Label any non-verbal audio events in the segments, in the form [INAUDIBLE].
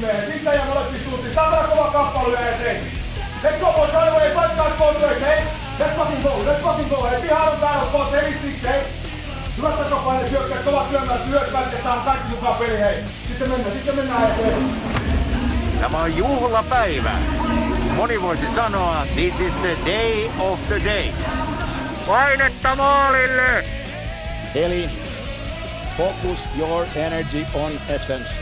Sitten ja molempiin suuntiin. Tämä kova kamppailu jäi eteen. Let's go boys, right away, fight guys both ways, hey? Let's fucking go, let's fucking go, hey? Pihaan on täällä, boys, hey, six, hey? Hyvät takapaine syökkäät, kovat syömät, lyöt ja saan kaikki mukaan peli, hei. Sitten mennään, sitten mennään eteen. Tämä on juhlapäivä. Moni voisi sanoa, this is the day of the days. Painetta maalille! Eli focus your energy on essence.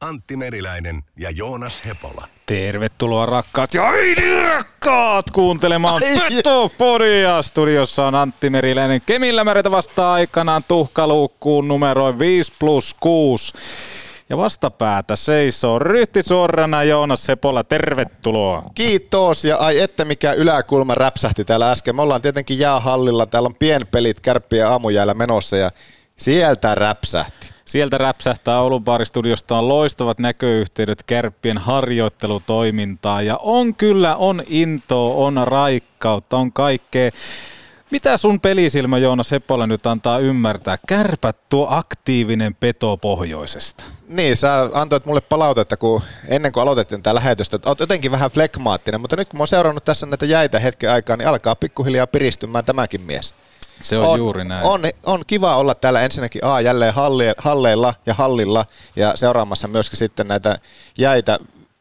Antti Meriläinen ja Joonas Hepola. Tervetuloa rakkaat ja ai niin rakkaat kuuntelemaan Petopodia. Studiossa on Antti Meriläinen. Kemillä meretä vastaa aikanaan tuhkaluukkuun numeroin 5 plus 6. Ja vastapäätä seisoo ryhti suorana Joonas Sepola, tervetuloa. Kiitos ja ai että mikä yläkulma räpsähti täällä äsken. Me ollaan tietenkin jäähallilla, täällä on pienpelit kärppiä aamujäällä menossa ja sieltä räpsähti. Sieltä räpsähtää Oulun baaristudiosta on loistavat näköyhteydet kärppien harjoittelutoimintaa ja on kyllä, on intoa, on raikkautta, on kaikkea. Mitä sun pelisilmä Joona Seppola nyt antaa ymmärtää? Kärpät tuo aktiivinen peto pohjoisesta. Niin, sä antoit mulle palautetta, kun ennen kuin aloitettiin tämä lähetystä, että oot jotenkin vähän flekmaattinen, mutta nyt kun mä oon seurannut tässä näitä jäitä hetken aikaa, niin alkaa pikkuhiljaa piristymään tämäkin mies. Se on, on juuri näin. On, on kiva olla täällä ensinnäkin A, jälleen halle, halleilla ja hallilla ja seuraamassa myöskin sitten näitä jäitä.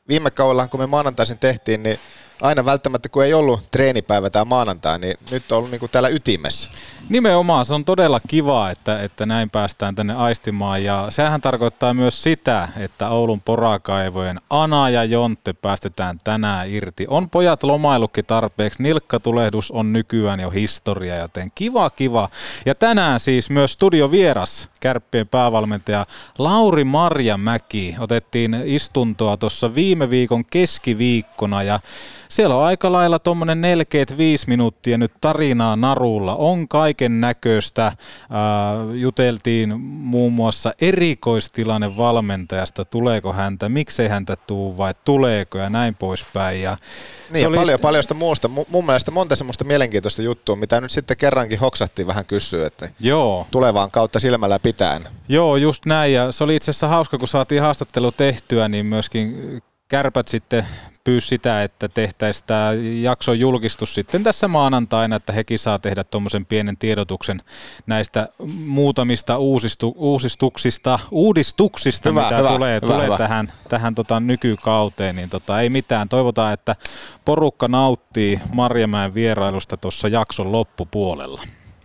Viime kaudella, kun me maanantaisin tehtiin, niin aina välttämättä kun ei ollut treenipäivä tämä maanantai, niin nyt on ollut niin kuin täällä ytimessä. Nimenomaan, se on todella kiva, että, että näin päästään tänne aistimaan ja sehän tarkoittaa myös sitä, että Oulun porakaivojen Ana ja Jontte päästetään tänään irti. On pojat lomailukki tarpeeksi, nilkkatulehdus on nykyään jo historia, joten kiva kiva. Ja tänään siis myös studiovieras, kärppien päävalmentaja Lauri Marjamäki. Otettiin istuntoa tuossa viime viikon keskiviikkona ja siellä on aika lailla tuommoinen 45 minuuttia nyt tarinaa narulla. On kaiken näköistä. Äh, juteltiin muun muassa erikoistilanne valmentajasta, tuleeko häntä, miksei häntä tuu vai tuleeko ja näin poispäin. Ja niin, oli... paljon, paljon sitä muusta. Mun mielestä monta semmoista mielenkiintoista juttua, mitä nyt sitten kerrankin hoksattiin vähän kysyä, että Joo. tulevaan kautta silmällä pitäen. Joo, just näin. Ja se oli itse asiassa hauska, kun saatiin haastattelu tehtyä, niin myöskin kärpät sitten pyysi sitä, että tehtäisiin tämä jakson julkistus sitten tässä maanantaina, että hekin saa tehdä tuommoisen pienen tiedotuksen näistä muutamista uusistu, uusistuksista, uudistuksista, hyvä, mitä hyvä, tulee, hyvä, tulee hyvä. tähän, tähän tota nykykauteen. Niin tota, ei mitään. Toivotaan, että porukka nauttii Marjamäen vierailusta tuossa jakson loppupuolella.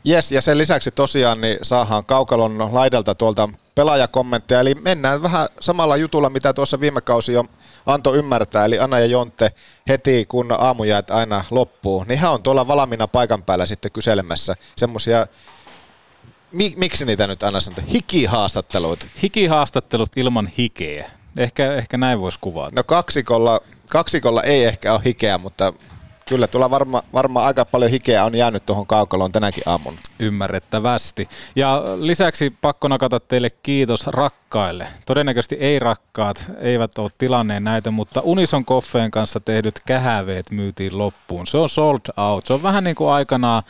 Yes, ja sen lisäksi tosiaan niin saadaan Kaukalon laidalta tuolta pelaajakommentteja, eli mennään vähän samalla jutulla, mitä tuossa viime kausi jo antoi ymmärtää, eli Anna ja Jonte heti kun aamujäät aina loppuu, niin hän on tuolla valmiina paikan päällä sitten kyselemässä semmoisia miksi niitä nyt aina sanotaan? Hikihaastattelut. Hikihaastattelut ilman hikeä. Ehkä, ehkä näin voisi kuvata. No kaksikolla, kaksikolla ei ehkä ole hikeä, mutta Kyllä, tuolla varma, varmaan aika paljon hikeä on jäänyt tuohon kaukaloon tänäkin aamun. Ymmärrettävästi. Ja lisäksi pakko nakata teille kiitos rakkaille. Todennäköisesti ei rakkaat, eivät ole tilanneen näitä, mutta Unison Koffeen kanssa tehdyt kähäveet myytiin loppuun. Se on sold out. Se on vähän niin kuin aikanaan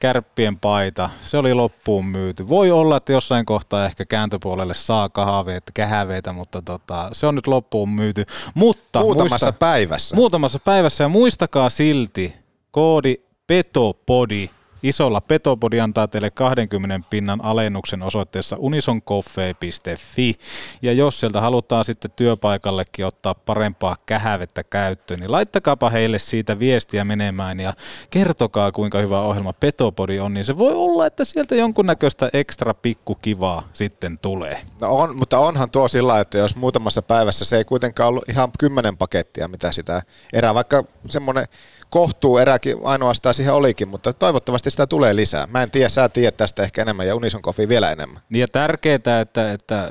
kärppien paita. Se oli loppuun myyty. Voi olla, että jossain kohtaa ehkä kääntöpuolelle saa kahveet, kähäveitä, mutta tota, se on nyt loppuun myyty. Mutta muutamassa muista, päivässä. Muutamassa päivässä ja muistakaa silti koodi PETOPODI isolla. Petopodi antaa teille 20 pinnan alennuksen osoitteessa unisoncoffee.fi. Ja jos sieltä halutaan sitten työpaikallekin ottaa parempaa kähävettä käyttöön, niin laittakaapa heille siitä viestiä menemään ja kertokaa kuinka hyvä ohjelma Petopodi on, niin se voi olla, että sieltä jonkunnäköistä ekstra pikkukivaa sitten tulee. No on, mutta onhan tuo sillä, että jos muutamassa päivässä se ei kuitenkaan ollut ihan kymmenen pakettia, mitä sitä erää, vaikka semmoinen kohtuu eräkin ainoastaan siihen olikin, mutta toivottavasti sitä tulee lisää. Mä en tiedä, sä tiedät tästä ehkä enemmän ja Unison Coffee vielä enemmän. Niin ja tärkeää, että, että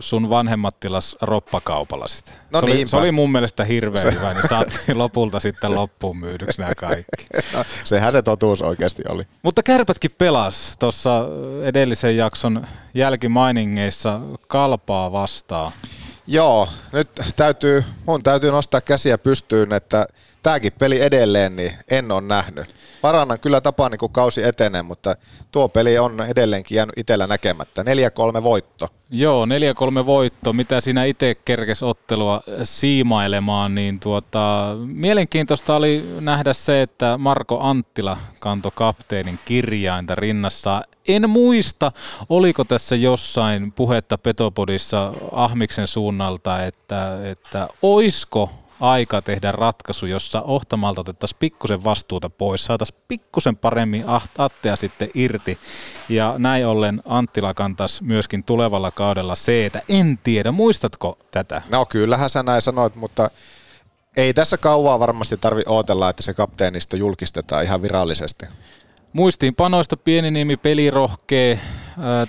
sun vanhemmat tilas roppakaupalla sitä. No se, oli, se oli mun mielestä hirveän hyvä, niin saatiin [LAUGHS] lopulta sitten loppuun myydyksi nämä kaikki. [LAUGHS] No, sehän se totuus oikeasti oli. Mutta kärpätkin pelas tuossa edellisen jakson jälkimainingeissa kalpaa vastaan. Joo, nyt täytyy, mun täytyy nostaa käsiä pystyyn, että tämäkin peli edelleen niin en ole nähnyt. Parannan kyllä tapaa, niin kun kausi etenee, mutta tuo peli on edelleenkin jäänyt itsellä näkemättä. 4-3 voitto. Joo, 4-3 voitto. Mitä siinä itse kerkes ottelua siimailemaan, niin tuota, mielenkiintoista oli nähdä se, että Marko Anttila kanto kapteenin kirjainta rinnassa. En muista, oliko tässä jossain puhetta Petopodissa Ahmiksen suunnalta, että, että oisko aika tehdä ratkaisu, jossa Ohtamalta otettaisiin pikkusen vastuuta pois, saataisiin pikkusen paremmin Attea sitten irti. Ja näin ollen Anttila kantaisi myöskin tulevalla kaudella se, että en tiedä, muistatko tätä? No kyllähän sä näin sanoit, mutta ei tässä kauaa varmasti tarvi odotella, että se kapteenisto julkistetaan ihan virallisesti. Muistiinpanoista pieni nimi pelirohkee,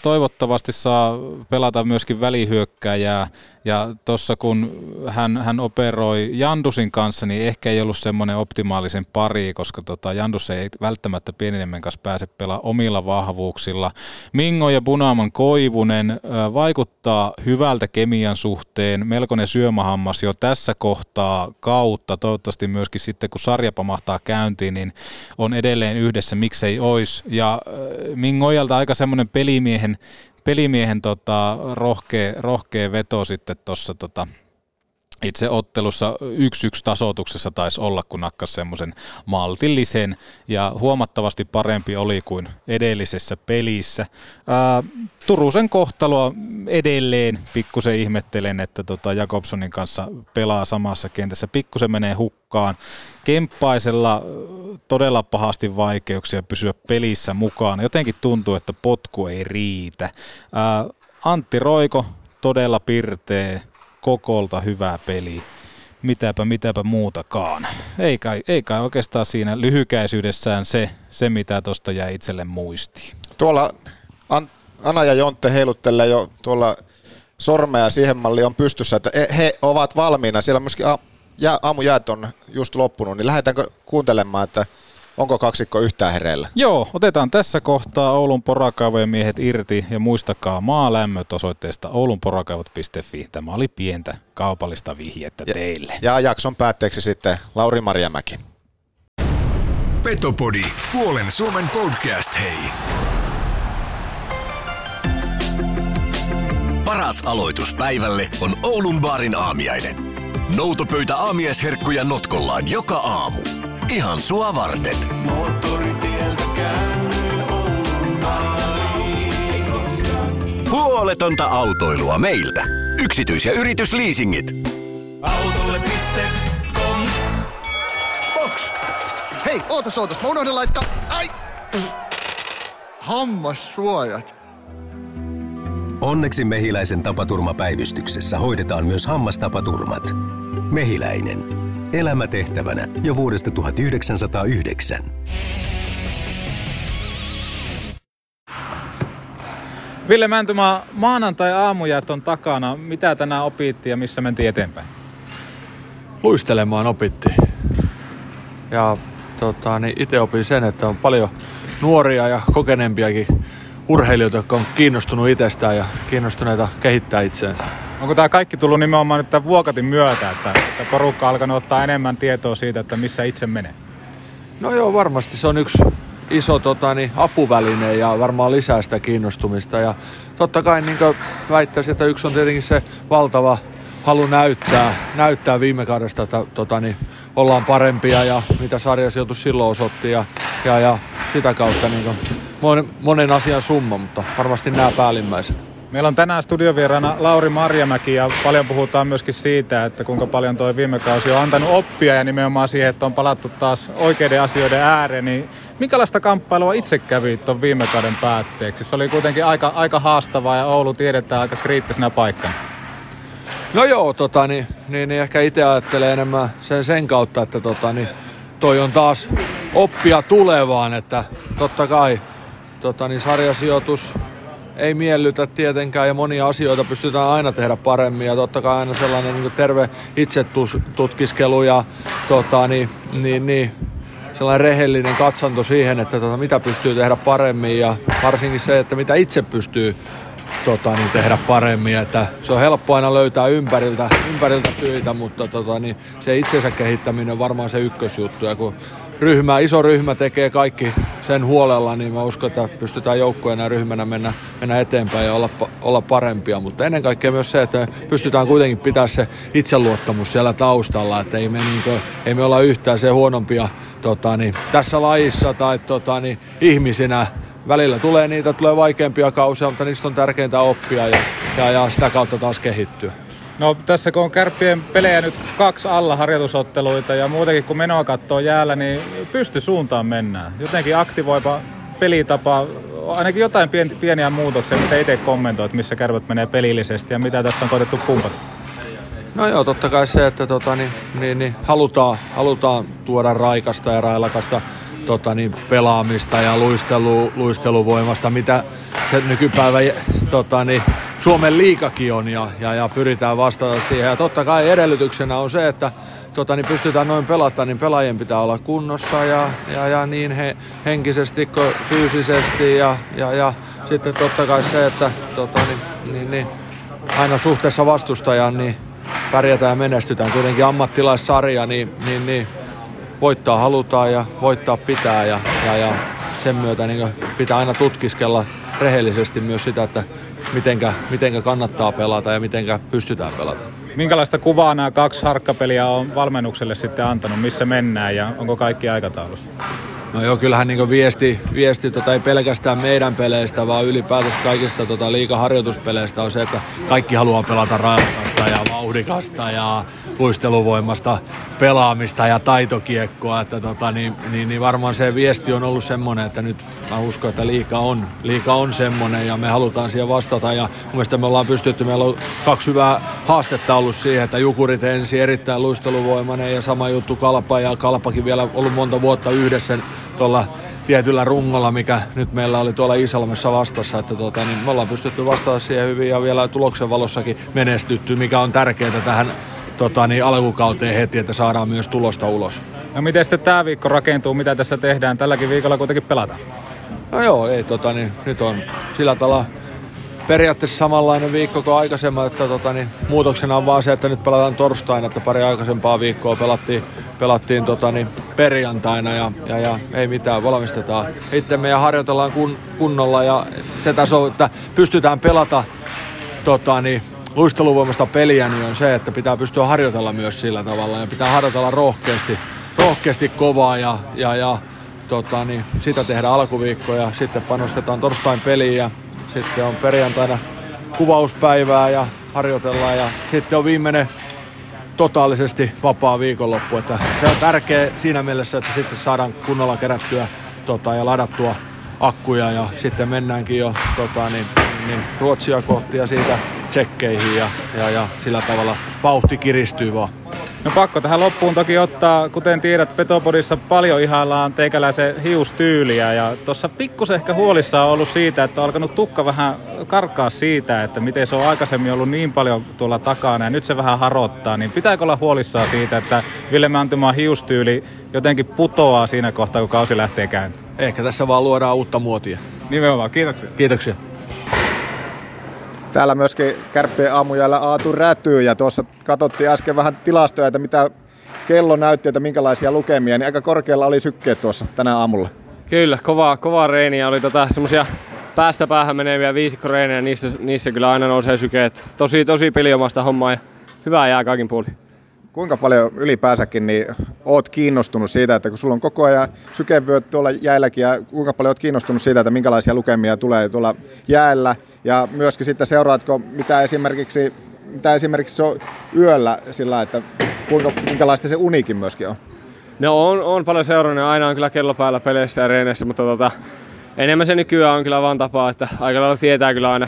toivottavasti saa pelata myöskin välihyökkääjää. Ja tuossa kun hän, hän operoi Jandusin kanssa, niin ehkä ei ollut semmoinen optimaalisen pari, koska tota, Jandus ei välttämättä Pieniniemen kanssa pääse pelaamaan omilla vahvuuksilla. Mingo ja Punaaman Koivunen vaikuttaa hyvältä kemian suhteen, melkoinen syömähammas jo tässä kohtaa kautta. Toivottavasti myöskin sitten kun sarja pamahtaa käyntiin, niin on edelleen yhdessä, miksei ois. Ja Mingojalta aika semmoinen pelimiehen pelimiehen tota, rohkea, rohkea veto sitten tuossa tota, itse ottelussa yksi yksi tasoituksessa taisi olla, kun nakkas semmoisen maltillisen ja huomattavasti parempi oli kuin edellisessä pelissä. Ää, Turusen kohtaloa edelleen pikkusen ihmettelen, että tota Jakobsonin kanssa pelaa samassa kentässä. Pikkusen menee hukkaan. Kemppaisella todella pahasti vaikeuksia pysyä pelissä mukaan. Jotenkin tuntuu, että potku ei riitä. Ää, Antti Roiko todella pirtee kokolta hyvä peli. Mitäpä, mitäpä muutakaan. Ei kai, ei kai oikeastaan siinä lyhykäisyydessään se, se mitä tuosta jäi itselle muistiin. Tuolla Ana ja Jontte heiluttelee jo tuolla sormea siihen malliin on pystyssä, että he ovat valmiina. Siellä myöskin aamujäät on just loppunut, niin lähdetäänkö kuuntelemaan, että Onko kaksikko yhtään hereillä? Joo, otetaan tässä kohtaa Oulun porakaivojen miehet irti ja muistakaa maalämmöt osoitteesta oulunporakaivot.fi. Tämä oli pientä kaupallista vihjettä ja, teille. Ja jakson päätteeksi sitten Lauri Marjamäki. Petopodi, puolen Suomen podcast, hei. Paras aloitus päivälle on Oulun baarin aamiainen. Noutopöytä aamiaisherkkuja notkollaan joka aamu. Ihan sua varten. Huoletonta autoilua meiltä. Yksityis- ja yritysleasingit. Autolle.com Box! Hei, ootas ootas, mä unohdin laittaa... Ai! Hammassuojat. Onneksi Mehiläisen tapaturmapäivystyksessä hoidetaan myös hammastapaturmat. Mehiläinen. Elämä tehtävänä jo vuodesta 1909. Ville Mäntymaa, maanantai-aamujät on takana. Mitä tänään opittiin ja missä mentiin eteenpäin? Luistelemaan opittiin. Ja tota, niin itse opin sen, että on paljon nuoria ja kokeneempiakin urheilijoita, jotka on kiinnostunut itsestään ja kiinnostuneita kehittää itseensä. Onko tämä kaikki tullut nimenomaan nyt tämän vuokatin myötä, että, että porukka on alkanut ottaa enemmän tietoa siitä, että missä itse menee? No joo, varmasti se on yksi iso tota, niin, apuväline ja varmaan lisää sitä kiinnostumista. Ja totta kai niin väittäisin, että yksi on tietenkin se valtava halu näyttää, näyttää viime kaudesta, että tota, niin, ollaan parempia ja mitä sarjasijoitus silloin osoitti ja, ja, ja sitä kautta niin monen, monen asian summa, mutta varmasti nämä päällimmäisenä. Meillä on tänään studiovieraana Lauri Marjamäki ja paljon puhutaan myöskin siitä, että kuinka paljon tuo viime kausi on antanut oppia ja nimenomaan siihen, että on palattu taas oikeiden asioiden ääreen. Niin minkälaista kamppailua itse kävi tuon viime kauden päätteeksi? Se oli kuitenkin aika, aika haastavaa ja Oulu tiedetään aika kriittisenä paikkana. No joo, tota, niin, niin, niin ehkä itse ajattelee enemmän sen, sen kautta, että tota, niin, toi on taas oppia tulevaan, että totta kai tota, niin sarjasijoitus ei miellytä tietenkään ja monia asioita pystytään aina tehdä paremmin ja totta kai aina sellainen niin terve itsetutkiskelu ja tota, niin, niin, niin, sellainen rehellinen katsanto siihen, että tota, mitä pystyy tehdä paremmin ja varsinkin se, että mitä itse pystyy tota, niin tehdä paremmin. Että se on helppo aina löytää ympäriltä, ympäriltä syitä, mutta tota, niin se itsensä kehittäminen on varmaan se ykkösjuttu. Ja kun ryhmä, iso ryhmä tekee kaikki sen huolella, niin mä uskon, että pystytään joukkueena ja ryhmänä mennä, mennä eteenpäin ja olla, olla parempia. Mutta ennen kaikkea myös se, että me pystytään kuitenkin pitää se itseluottamus siellä taustalla, että ei me, niin kuin, ei me olla yhtään se huonompia tota, niin, tässä lajissa tai tota, niin, ihmisinä. Välillä tulee niitä, tulee vaikeampia kausia, mutta niistä on tärkeintä oppia ja, ja, ja sitä kautta taas kehittyä. No tässä kun on kärppien pelejä nyt kaksi alla harjoitusotteluita ja muutenkin kun menoa katsoo jäällä, niin pysty suuntaan mennään. Jotenkin aktivoipa pelitapa, ainakin jotain pieniä muutoksia, mitä itse kommentoit, missä kärpät menee pelillisesti ja mitä tässä on koetettu pumpata. No joo, totta kai se, että tota, niin, niin, niin, halutaan, halutaan tuoda raikasta ja railakasta tota, niin, pelaamista ja luistelu, luisteluvoimasta, mitä se nykypäivä tota, niin, Suomen liikakin on ja, ja, ja, pyritään vastata siihen. Ja totta kai edellytyksenä on se, että tota, niin pystytään noin pelata, niin pelaajien pitää olla kunnossa ja, ja, ja niin he, henkisesti kuin fyysisesti ja, ja, ja sitten totta kai se, että tota, niin, niin, niin, aina suhteessa vastustajaan niin pärjätään ja menestytään. Kuitenkin ammattilaissarja, niin, niin, niin voittaa halutaan ja voittaa pitää ja, ja, ja sen myötä niin pitää aina tutkiskella rehellisesti myös sitä, että mitenkä, mitenkä kannattaa pelata ja mitenkä pystytään pelata. Minkälaista kuvaa nämä kaksi harkkapeliä on valmennukselle sitten antanut? Missä mennään ja onko kaikki aikataulussa? No joo, kyllähän niin viesti, viesti tota, ei pelkästään meidän peleistä, vaan ylipäätänsä kaikista tota, liikaharjoituspeleistä on se, että kaikki haluaa pelata raikasta ja vauhdikasta ja luisteluvoimasta pelaamista ja taitokiekkoa. Että, tota, niin, niin, niin, varmaan se viesti on ollut semmoinen, että nyt mä uskon, että liika on, liika on semmoinen ja me halutaan siihen vastata. Ja mun mielestä me ollaan pystytty, meillä on kaksi hyvää haastetta ollut siihen, että Jukurit ensin erittäin luisteluvoimainen ja sama juttu Kalpa ja Kalpakin vielä ollut monta vuotta yhdessä tuolla tietyllä rungolla, mikä nyt meillä oli tuolla Isalmessa vastassa, että tota, niin me ollaan pystytty vastaamaan siihen hyvin ja vielä tuloksen valossakin menestytty, mikä on tärkeää tähän tota, niin alkukauteen heti, että saadaan myös tulosta ulos. No miten sitten tämä viikko rakentuu, mitä tässä tehdään? Tälläkin viikolla kuitenkin pelataan. No joo, ei, tota, niin, nyt on sillä tavalla periaatteessa samanlainen viikko kuin aikaisemmin, että tota, niin, muutoksena on vaan se, että nyt pelataan torstaina, että pari aikaisempaa viikkoa pelattiin, pelattiin tota, niin, perjantaina ja, ja, ja, ei mitään, valmistetaan itsemme ja harjoitellaan kun, kunnolla ja se taso, että pystytään pelata tota, niin, luisteluvoimasta peliä, niin on se, että pitää pystyä harjoitella myös sillä tavalla ja pitää harjoitella rohkeasti, rohkeasti kovaa ja, ja, ja tota, niin, sitä tehdään alkuviikko ja sitten panostetaan torstain peliin ja sitten on perjantaina kuvauspäivää ja harjoitellaan ja sitten on viimeinen totaalisesti vapaa viikonloppu. Että se on tärkeä siinä mielessä, että sitten saadaan kunnolla kerättyä tota, ja ladattua akkuja ja sitten mennäänkin jo tota, niin, niin Ruotsia kohti ja siitä tsekkeihin ja, ja, ja sillä tavalla vauhti kiristyy vaan. No pakko tähän loppuun toki ottaa, kuten tiedät, Petopodissa paljon ihaillaan teikäläisen hiustyyliä ja tuossa pikkusen ehkä huolissa on ollut siitä, että on alkanut tukka vähän karkaa siitä, että miten se on aikaisemmin ollut niin paljon tuolla takana ja nyt se vähän harottaa, niin pitääkö olla huolissaan siitä, että Ville Mäntymaan hiustyyli jotenkin putoaa siinä kohtaa, kun kausi lähtee käyntiin? Ehkä tässä vaan luodaan uutta muotia. Nimenomaan, kiitoksia. Kiitoksia. Täällä myöskin kärppien aamujäällä Aatu rätyy ja tuossa katsottiin äsken vähän tilastoja, että mitä kello näytti, että minkälaisia lukemia, niin aika korkealla oli sykkeet tuossa tänä aamulla. Kyllä, kovaa, kovaa reiniä. Oli tota, semmosia päästä päähän meneviä viisikkoreinejä, niissä, niissä kyllä aina nousee sykeet. Tosi, tosi peliomasta hommaa ja hyvää jää kaikin puolin. Kuinka paljon ylipäänsäkin niin oot kiinnostunut siitä, että kun sulla on koko ajan sykevyöt tuolla jäälläkin ja kuinka paljon oot kiinnostunut siitä, että minkälaisia lukemia tulee tuolla jäällä ja myöskin sitten seuraatko mitä esimerkiksi, mitä esimerkiksi se on yöllä sillä, että kuinka, minkälaista se unikin myöskin on? No on, on paljon seurannut aina on kyllä kello päällä peleissä ja reeneissä, mutta tota, enemmän se nykyään on kyllä vaan tapaa, että aika lailla tietää kyllä aina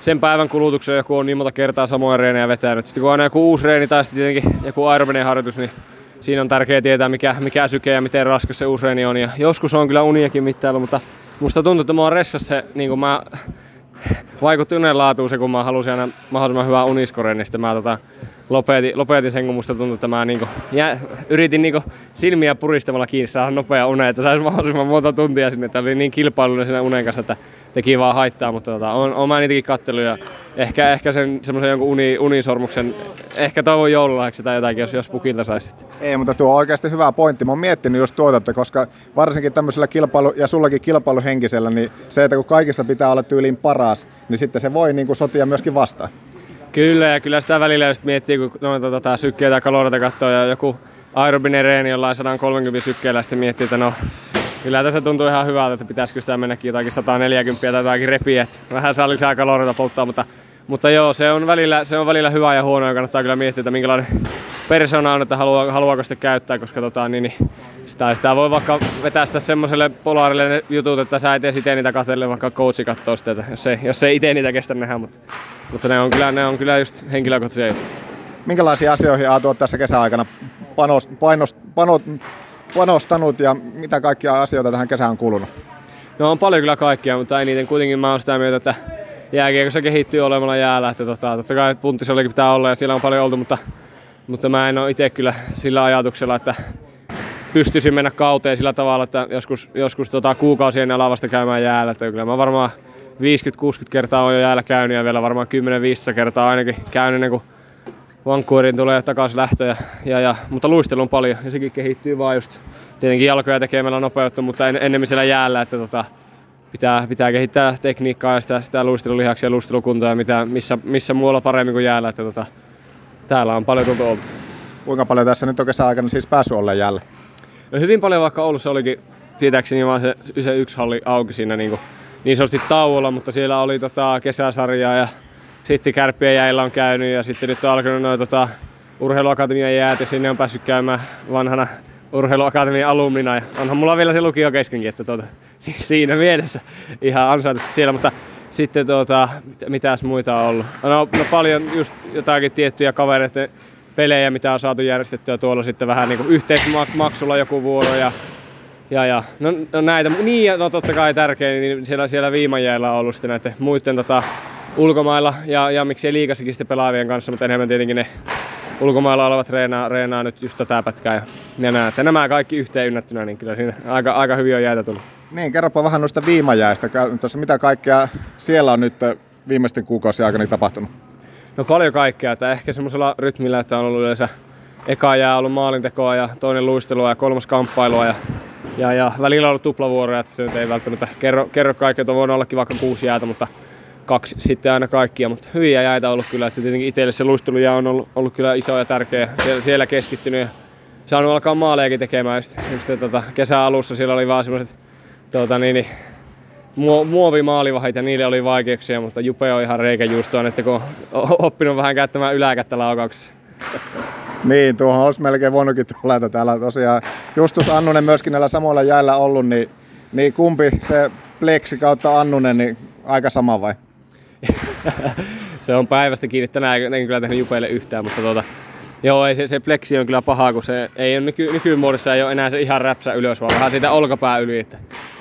sen päivän kulutuksen joku on niin monta kertaa samoja reenejä vetänyt. Sitten kun on aina joku uusi reeni tai sitten tietenkin joku Ironmanin harjoitus, niin siinä on tärkeää tietää mikä, mikä syke ja miten raskas se uusi reeni on. Ja joskus on kyllä uniakin mittailla, mutta musta tuntuu, että mä oon ressassa se, niin kuin mä [LAUGHS] vaikutti unen laatuun se, kun mä halusin aina mahdollisimman hyvää uniskoren, niin sitten mä tota, lopetin, lopetin sen, kun musta tuntui, että mä niinku, jä, yritin niinku silmiä puristamalla kiinni saada nopea une, että saisi mahdollisimman monta tuntia sinne, että oli niin kilpailullinen siinä unen kanssa, että teki vaan haittaa, mutta tota, on, on mä niitäkin kattellut ja ehkä, ehkä sen semmoisen jonkun uni, unisormuksen, ehkä toivon joululahjaksi tai jotakin, jos, jos pukilta saisit. Ei, mutta tuo on oikeasti hyvä pointti. Mä oon miettinyt just tuota, että koska varsinkin tämmöisellä kilpailu, ja sullakin kilpailuhenkisellä, niin se, että kun kaikista pitää olla tyyliin paras, niin sitten se voi niin kuin sotia myöskin vastaan. Kyllä, ja kyllä sitä välillä just miettii, kun noita tota, sykkeitä ja kaloreita katsoo, ja joku aerobinen reeni jollain 130 sykkeellä, sitten miettii, että no, kyllä tässä tuntuu ihan hyvältä, että pitäisikö sitä mennäkin jotakin 140 tai jotakin repiä, että vähän saa lisää kaloreita polttaa, mutta, mutta joo, se on, välillä, se on välillä hyvä ja huono, ja kannattaa kyllä miettiä, että minkälainen persona on, että haluaa, haluaako sitä käyttää, koska tota, niin, niin, sitä, sitä voi vaikka vetää sitä semmoiselle polaarille jutut, että sä et edes itse niitä katselle, vaikka coachi katsoo sitä, että jos ei, jos ei itse niitä kestä nähdä, mutta, mutta ne, on kyllä, ne on kyllä just henkilökohtaisia juttuja. Minkälaisiin asioihin Aatu olet tässä kesäaikana panost, painost, panot, panostanut ja mitä kaikkia asioita tähän kesään on kulunut? No on paljon kyllä kaikkia, mutta eniten kuitenkin mä oon sitä mieltä, että jääkiekossa kehittyy olemalla jäällä. Että tota, totta kai punttisallikin pitää olla ja siellä on paljon oltu, mutta, mutta mä en ole itse kyllä sillä ajatuksella, että pystyisin mennä kauteen sillä tavalla, että joskus, joskus tota, kuukausien alavasta käymään jäällä. Että kyllä mä varmaan 50-60 kertaa on jo jäällä käynyt ja vielä varmaan 10-15 kertaa ainakin käynyt ennen kuin Vancouverin tulee takaisin lähtö. Ja, ja, ja, mutta luistelu on paljon ja sekin kehittyy vaan just tietenkin jalkoja tekemällä nopeutta, mutta en, enemmän siellä jäällä, että tota, pitää, pitää kehittää tekniikkaa ja sitä, sitä luistelulihaksia ja luistelukuntaa, mitä, missä, missä muualla paremmin kuin jäällä. Että tota, täällä on paljon tultu oltu. Kuinka paljon tässä nyt on kesäaikana siis päässyt olla jäällä? No hyvin paljon vaikka Oulussa olikin tietääkseni vaan se, se yksi halli auki siinä niin, kuin, niin sanotusti tauolla, mutta siellä oli tota, kesäsarjaa ja sitten kärppien jäillä on käynyt ja sitten nyt on alkanut noin tota, urheiluakatemian jäät ja sinne on päässyt käymään vanhana urheiluakatemian alumnina ja onhan mulla vielä se lukio keskenkin, että tuota, siinä mielessä ihan ansaitusti siellä, mutta sitten tuota, mitäs muita on ollut? No, no paljon just jotakin tiettyjä kavereiden pelejä, mitä on saatu järjestettyä tuolla sitten vähän niin kuin yhteismaksulla joku vuoro ja ja, ja no, no, näitä, niin ja no totta kai tärkein, niin siellä, siellä viimajäillä on ollut sitten näiden muiden tota, ulkomailla ja, ja miksei liikassakin sitten pelaavien kanssa, mutta enemmän tietenkin ne ulkomailla olevat reenaa, reenaa nyt just tätä pätkää ja, ja nämä, että nämä kaikki yhteen ynnättynä, niin kyllä siinä aika, aika hyvin on jäitä tullut. Niin, kerropa vähän noista viimajäistä. Tuossa mitä kaikkea siellä on nyt viimeisten kuukausien aikana tapahtunut? No paljon kaikkea, että ehkä semmoisella rytmillä, että on ollut yleensä eka jää ollut maalintekoa ja toinen luistelua ja kolmas kamppailua ja, ja, ja välillä on ollut tuplavuoroja, että se nyt ei välttämättä kerro, kerro kaikkea, että on voinut ollakin vaikka kuusi jäätä, mutta kaksi sitten aina kaikkia, mutta hyviä jäitä on ollut kyllä, että tietenkin itselle se luistelujää on ollut, ollut kyllä iso ja tärkeä, siellä, siellä keskittynyt ja saanut alkaa maalejakin tekemään. Just, just tota, kesän alussa siellä oli vaan semmoiset tota, niin, niin, muovimaalivahit ja niille oli vaikeuksia, mutta Jupe on ihan reikäjuustoon, että kun on oppinut vähän käyttämään yläkättä laukauksessa. Niin, tuohon olisi melkein voinutkin tulla, täällä tosiaan Justus Annunen myöskin näillä samoilla jäillä ollut, niin, niin kumpi se Pleksi kautta Annunen, niin aika sama vai? [LAUGHS] se on päivästä kiinni. Tänään en kyllä tehnyt Jupeille yhtään, mutta tuota, Joo, ei se, se pleksi on kyllä paha, kun se ei ole nyky, nykymuodossa ei ole enää se ihan räpsä ylös, vaan vähän siitä olkapää yli. Että,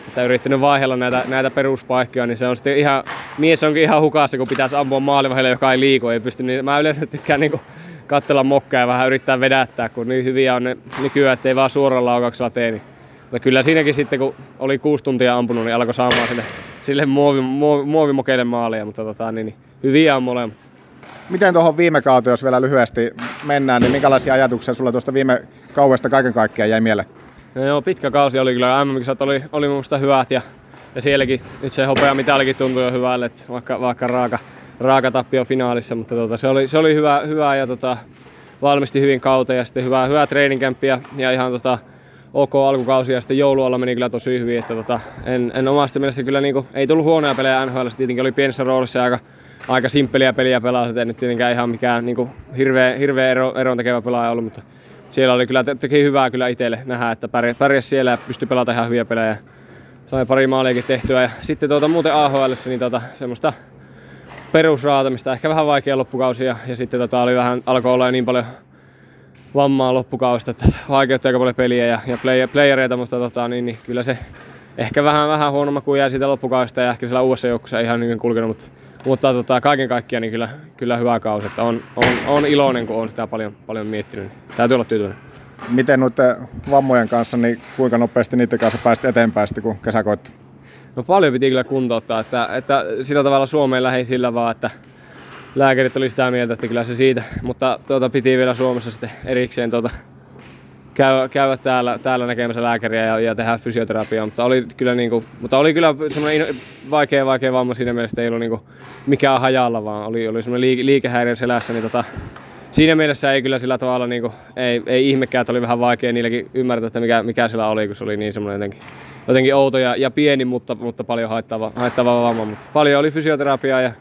että yrittänyt vaihella näitä, näitä peruspaikkoja, niin se on sitten ihan, mies onkin ihan hukassa, kun pitäisi ampua maalivahille, joka ei liiku, ei pysty. Niin mä yleensä tykkään niin katsella mokkaa ja vähän yrittää vedättää, kun niin hyviä on ne nykyään, ettei vaan suoralla laukauksella tee. Niin. Mutta kyllä siinäkin sitten, kun oli kuusi tuntia ampunut, niin alkoi saamaan sille, sille muovi, muovi, muovimokeille maalia, mutta tota, niin, niin, hyviä on molemmat. Miten tuohon viime kauteen, jos vielä lyhyesti mennään, niin minkälaisia ajatuksia sulla tuosta viime kaudesta kaiken kaikkiaan jäi mieleen? No joo, pitkä kausi oli kyllä. mm oli, oli minusta hyvät ja, ja sielläkin nyt se hopea mitalikin tuntui jo hyvälle, että vaikka, vaikka raaka, raaka tappio finaalissa, mutta tota, se, oli, se oli hyvä, hyvä ja tota, valmisti hyvin kautta ja sitten hyvää, hyvää treeninkämppiä ja ihan tota, ok alkukausi ja sitten joulualla meni kyllä tosi hyvin, että tota, en, en omasta mielestä kyllä niinku, ei tullut huonoja pelejä NHL, tietenkin oli pienessä roolissa aika, aika simppeliä peliä pelaa, ei nyt tietenkään ihan mikään niinku, hirveä, hirveä ero, eron tekevä pelaaja ollut, mutta siellä oli kyllä, teki hyvää kyllä itselle nähdä, että pärjäs siellä ja pystyi pelata ihan hyviä pelejä. Sai pari maaliakin tehtyä ja sitten tuota, muuten AHL, niin tuota, semmoista perusraatamista, ehkä vähän vaikea loppukausi ja, ja sitten tota, oli vähän, alkoi olla niin paljon vammaa loppukausta, että vaikeutti aika paljon peliä ja, ja play, playereita, mutta tota, niin, niin, kyllä se ehkä vähän, vähän huonomma kuin jää siitä loppukaudesta ja ehkä siellä uudessa joukkueessa ihan niin kulkenut, mutta, mutta tota, kaiken kaikkiaan niin kyllä, kyllä hyvä kausi, että on, on, on, iloinen, kun on sitä paljon, paljon miettinyt, täytyy olla tyytyväinen. Miten noiden vammojen kanssa, niin kuinka nopeasti niiden kanssa pääsit eteenpäin sitten, kun kesä koitti? No paljon piti kyllä kuntouttaa, että, että sillä tavalla Suomeen lähi sillä vaan, että lääkärit oli sitä mieltä, että kyllä se siitä, mutta tuota, piti vielä Suomessa sitten erikseen tuota, käydä, käydä täällä, täällä näkemässä lääkäriä ja, ja tehdä fysioterapiaa, mutta oli kyllä, niin kuin, mutta oli kyllä semmoinen vaikea, vaikea vamma siinä mielessä, ei ollut niin kuin mikään hajalla, vaan oli, oli semmoinen liike, liikehäiriö selässä, niin tota, siinä mielessä ei kyllä sillä tavalla, niin kuin, ei, ei ihmekään, että oli vähän vaikea niilläkin ymmärtää, että mikä, mikä sillä oli, kun se oli niin semmoinen jotenkin, jotenkin outo ja, ja pieni, mutta, mutta paljon haittava, haittava vamma. Mutta paljon oli fysioterapiaa ja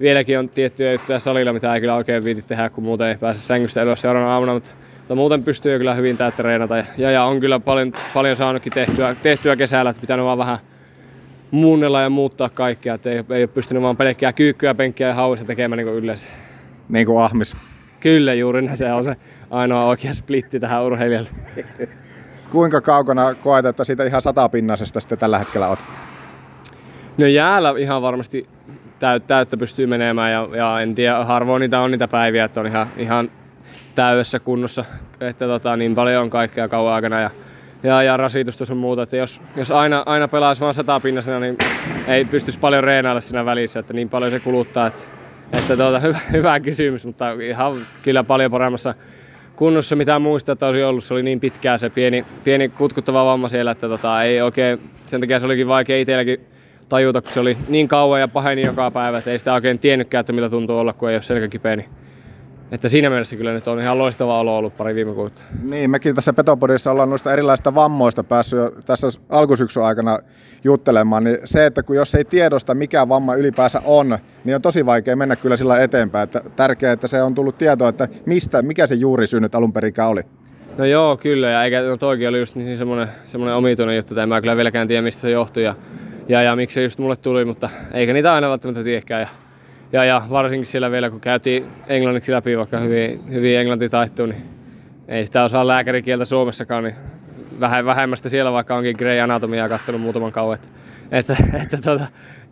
vieläkin on tiettyjä juttuja salilla, mitä ei kyllä oikein viiti tehdä, kun muuten ei pääse sängystä ylös seuraavana aamuna, mutta, mutta muuten pystyy kyllä hyvin täyttä reenata. Ja, ja, on kyllä paljon, paljon saanutkin tehtyä, tehtyä kesällä, että pitänyt vaan vähän muunnella ja muuttaa kaikkea, että ei, ei ole pystynyt vaan pelkkää kyykkyä, penkkiä ja hauissa tekemään niin kuin yleensä. Niin kuin ahmis. Kyllä juuri, se on se ainoa oikea splitti tähän urheilijalle. [LAUGHS] Kuinka kaukana koet, että siitä ihan satapinnasesta sitten tällä hetkellä olet? No jäällä ihan varmasti täyttä, täyttä pystyy menemään ja, ja, en tiedä, harvoin niitä on niitä päiviä, että on ihan, ihan täydessä kunnossa, että tota, niin paljon on kaikkea kauan aikana ja, ja, ja rasitustus on muuta, että jos, jos aina, aina pelaisi vain satapinnasena, niin ei pystyisi paljon reenailla siinä välissä, että niin paljon se kuluttaa, että, että tuota, hyvä, hyvä kysymys, mutta ihan kyllä paljon paremmassa kunnossa mitä muista, että olisi ollut. Se oli niin pitkää se pieni, pieni kutkuttava vamma siellä, että tota, ei oikein, sen takia se olikin vaikea itselläkin tajuta, kun se oli niin kauan ja paheni joka päivä, että ei sitä oikein tiennytkään, että miltä tuntuu olla, kun ei ole selkä kipeä. Niin että siinä mielessä kyllä nyt on ihan loistava olo ollut pari viime kuuta. Niin, mekin tässä Petopodissa ollaan noista erilaisista vammoista päässyt jo tässä alkusyksyn aikana juttelemaan, niin se, että kun jos ei tiedosta mikä vamma ylipäänsä on, niin on tosi vaikea mennä kyllä sillä eteenpäin. Että tärkeää, että se on tullut tietoa, että mistä, mikä se juuri synnyt alun perinkään oli. No joo, kyllä, ja eikä no toikin oli just niin semmoinen, semmoinen omituinen juttu, että en mä kyllä vieläkään tiedä, mistä se johtui ja, ja, ja miksi se just mulle tuli, mutta eikä niitä aina välttämättä tiedäkään. Ja, ja, ja varsinkin siellä vielä, kun käytiin englanniksi läpi, vaikka hyvin, hyvin englanti taittuu, niin ei sitä osaa lääkärikieltä Suomessakaan, niin vähän vähemmästä siellä, vaikka onkin Grey Anatomiaa katsonut muutaman kauan. Että, että, että tota,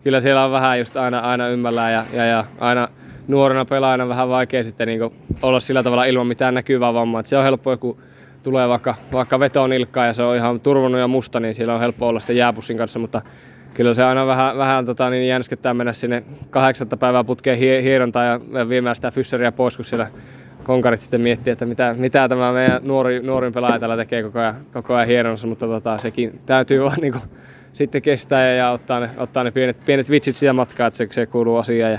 kyllä siellä on vähän just aina, aina ymmällään ja, ja, ja aina nuorena pelaajana vähän vaikea sitten niin olla sillä tavalla ilman mitään näkyvää vammaa. Että se on helppo, kun tulee vaikka, vaikka vetonilkkaa ja se on ihan turvonnut ja musta, niin siellä on helppo olla sitten jääpussin kanssa, mutta kyllä se aina vähän, vähän tota, niin jänskettää mennä sinne kahdeksatta päivää putkeen hie, hierontaa ja viemään sitä fysseriä pois, kun siellä konkarit sitten miettii, että mitä, mitä tämä meidän nuori, nuorin pelaaja täällä tekee koko ajan, koko ajan hieronassa, mutta tota, sekin täytyy vaan niin kuin, sitten kestää ja, ja ottaa, ne, ottaa ne pienet, pienet vitsit siitä matkaa, että se, se kuuluu asiaan. Ja,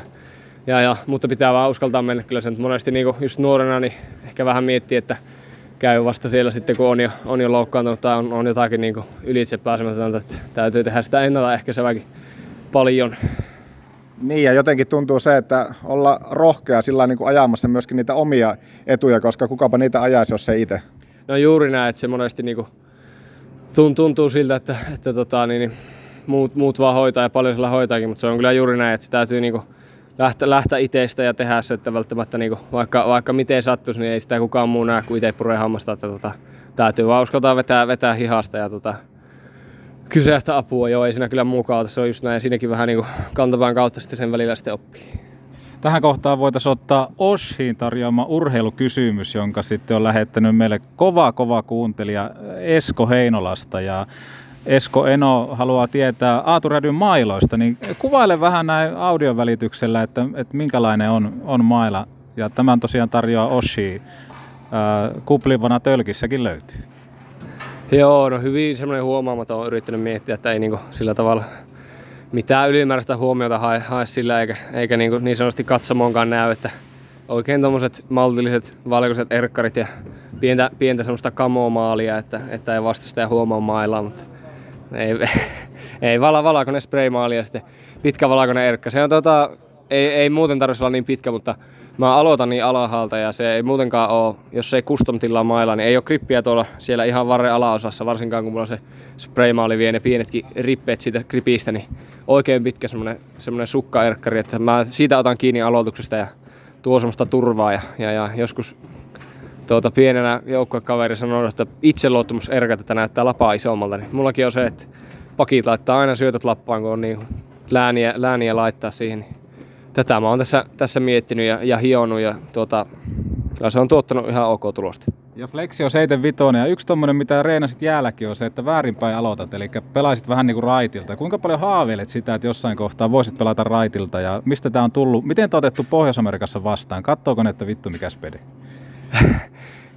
ja, ja, mutta pitää vaan uskaltaa mennä kyllä sen. Monesti niin kuin just nuorena niin ehkä vähän miettii, että käy vasta siellä sitten, kun on jo, on jo loukkaantunut tai on, on jotakin niin kuin ylitse pääsemätöntä, että täytyy tehdä sitä ennaltaehkäiseväkin paljon. Niin ja jotenkin tuntuu se, että olla rohkea sillä niin kuin ajamassa myöskin niitä omia etuja, koska kukapa niitä ajaisi, jos se itse. No juuri näin, että se monesti niin kuin tuntuu siltä, että, että tota, niin, niin, muut, muut vaan hoitaa ja paljon sillä hoitaakin, mutta se on kyllä juuri näin, että se täytyy niin kuin lähteä, lähteä itsestä ja tehdä se, että välttämättä niin kuin, vaikka, vaikka miten sattuisi, niin ei sitä kukaan muu näe kuin itse puree hammasta, että tota, täytyy vaan uskaltaa vetää, vetää hihasta ja tota, kyseistä apua. Joo, ei siinä kyllä muukaan se on just näin. Siinäkin vähän niin kuin kantapään kautta sitten sen välillä sitten oppii. Tähän kohtaan voitaisiin ottaa Oshiin tarjoama urheilukysymys, jonka sitten on lähettänyt meille kova kova kuuntelija Esko Heinolasta. Ja Esko Eno haluaa tietää Aaturadion mailoista, niin kuvaile vähän näin audion välityksellä, että, että minkälainen on, on maila. Ja tämän tosiaan tarjoaa Oshi. Kuplivana tölkissäkin löytyy. Joo, no hyvin semmoinen huomaamaton on yrittänyt miettiä, että ei niinku sillä tavalla mitään ylimääräistä huomiota hae, hae sillä, eikä, eikä niinku niin sanotusti katsomonkaan näy, että oikein tommoset maltilliset valkoiset erkkarit ja pientä, pientä semmoista kamomaalia, että, että ei vastustaja huomaa mailla, mutta ei, [LAUGHS] ei vala, valakoinen spraymaali ja sitten pitkä valakoinen erkka. Se on tota, ei, ei muuten tarvitsisi olla niin pitkä, mutta mä aloitan niin alhaalta ja se ei muutenkaan ole, jos ei custom tilaa mailla, niin ei ole grippiä tuolla siellä ihan varren alaosassa, varsinkaan kun mulla se spraymaali vie ne pienetkin rippeet siitä gripistä, niin oikein pitkä semmonen, semmonen sukkaerkkari, että mä siitä otan kiinni aloituksesta ja tuo semmoista turvaa ja, ja, ja joskus tuota, pienenä joukkuekaveri sanoi, että itseluottamus erkät, että näyttää lapaa isommalta, niin mullakin on se, että pakit laittaa aina syötöt lappaan, kun on niin lääniä, lääniä laittaa siihen. Niin tätä mä oon tässä, tässä miettinyt ja, ja hionut ja tuota, se on tuottanut ihan ok tulosta. Ja Flexi on 75 ja yksi tommonen, mitä reenasit jäälläkin on se, että väärinpäin aloitat, eli pelaisit vähän niin kuin raitilta. Kuinka paljon haaveilet sitä, että jossain kohtaa voisit pelata raitilta ja mistä tämä on tullut? Miten te otettu Pohjois-Amerikassa vastaan? Kattooko ne, että vittu mikä spedi?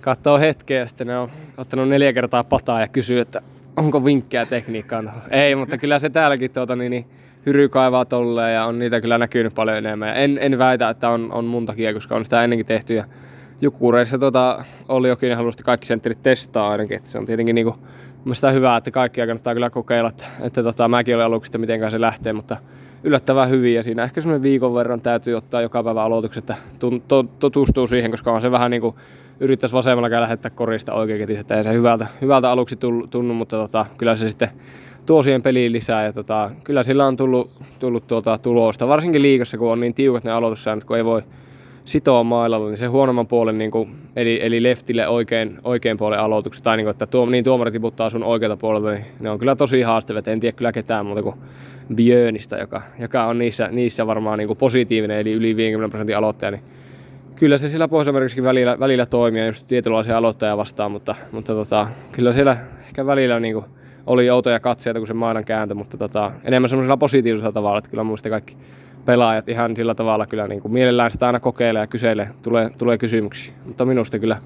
Katsoo hetkeä ja sitten ne on ottanut neljä kertaa pataa ja kysyy, että onko vinkkejä tekniikkaan. Ei, mutta kyllä se täälläkin tuota, niin, niin, hyrykaivaa tolleen ja on niitä kyllä näkynyt paljon enemmän. En, en väitä, että on, on mun takia, koska on sitä ennenkin tehty. Ja Jukureissa tota, oli jokin halusti kaikki sentterit testaa ainakin. Että se on tietenkin niinku, mielestäni hyvä, että kaikkia kannattaa kyllä kokeilla. Että, että tota, mäkin olen aluksi, että miten se lähtee, mutta yllättävän hyvin ja siinä ehkä semmoinen viikon verran täytyy ottaa joka päivä aloitukset, että tutustuu siihen, koska on se vähän niin kuin yrittäisi vasemmalla lähettää korista oikein että ei se hyvältä, hyvältä aluksi tunnu, mutta tota, kyllä se sitten tuo siihen peliin lisää ja tota, kyllä sillä on tullut, tullut tuota tulosta, varsinkin liikassa, kun on niin tiukat ne aloitussäännöt, kun ei voi sitoa mailalla, niin se huonomman puolen, niin kuin, eli, eli leftille oikein, oikein puolen aloitukset, tai niin kuin, että tuo, niin tuomari tiputtaa sun oikealta puolelta, niin ne on kyllä tosi haastavia, en tiedä kyllä ketään muuta kuin Björnistä, joka, joka on niissä, niissä varmaan niin kuin positiivinen, eli yli 50 prosentin aloittaja, niin kyllä se siellä pohjois välillä, välillä toimii, just tietynlaisia aloittajia vastaan, mutta, mutta tota, kyllä siellä ehkä välillä niin kuin, oli outoja katseita, kun se maailman kääntö, mutta tota, enemmän semmoisella positiivisella tavalla, että kyllä muista kaikki pelaajat ihan sillä tavalla kyllä niin kuin mielellään sitä aina kokeilee ja kyselee, tulee, tulee kysymyksiä. Mutta minusta kyllä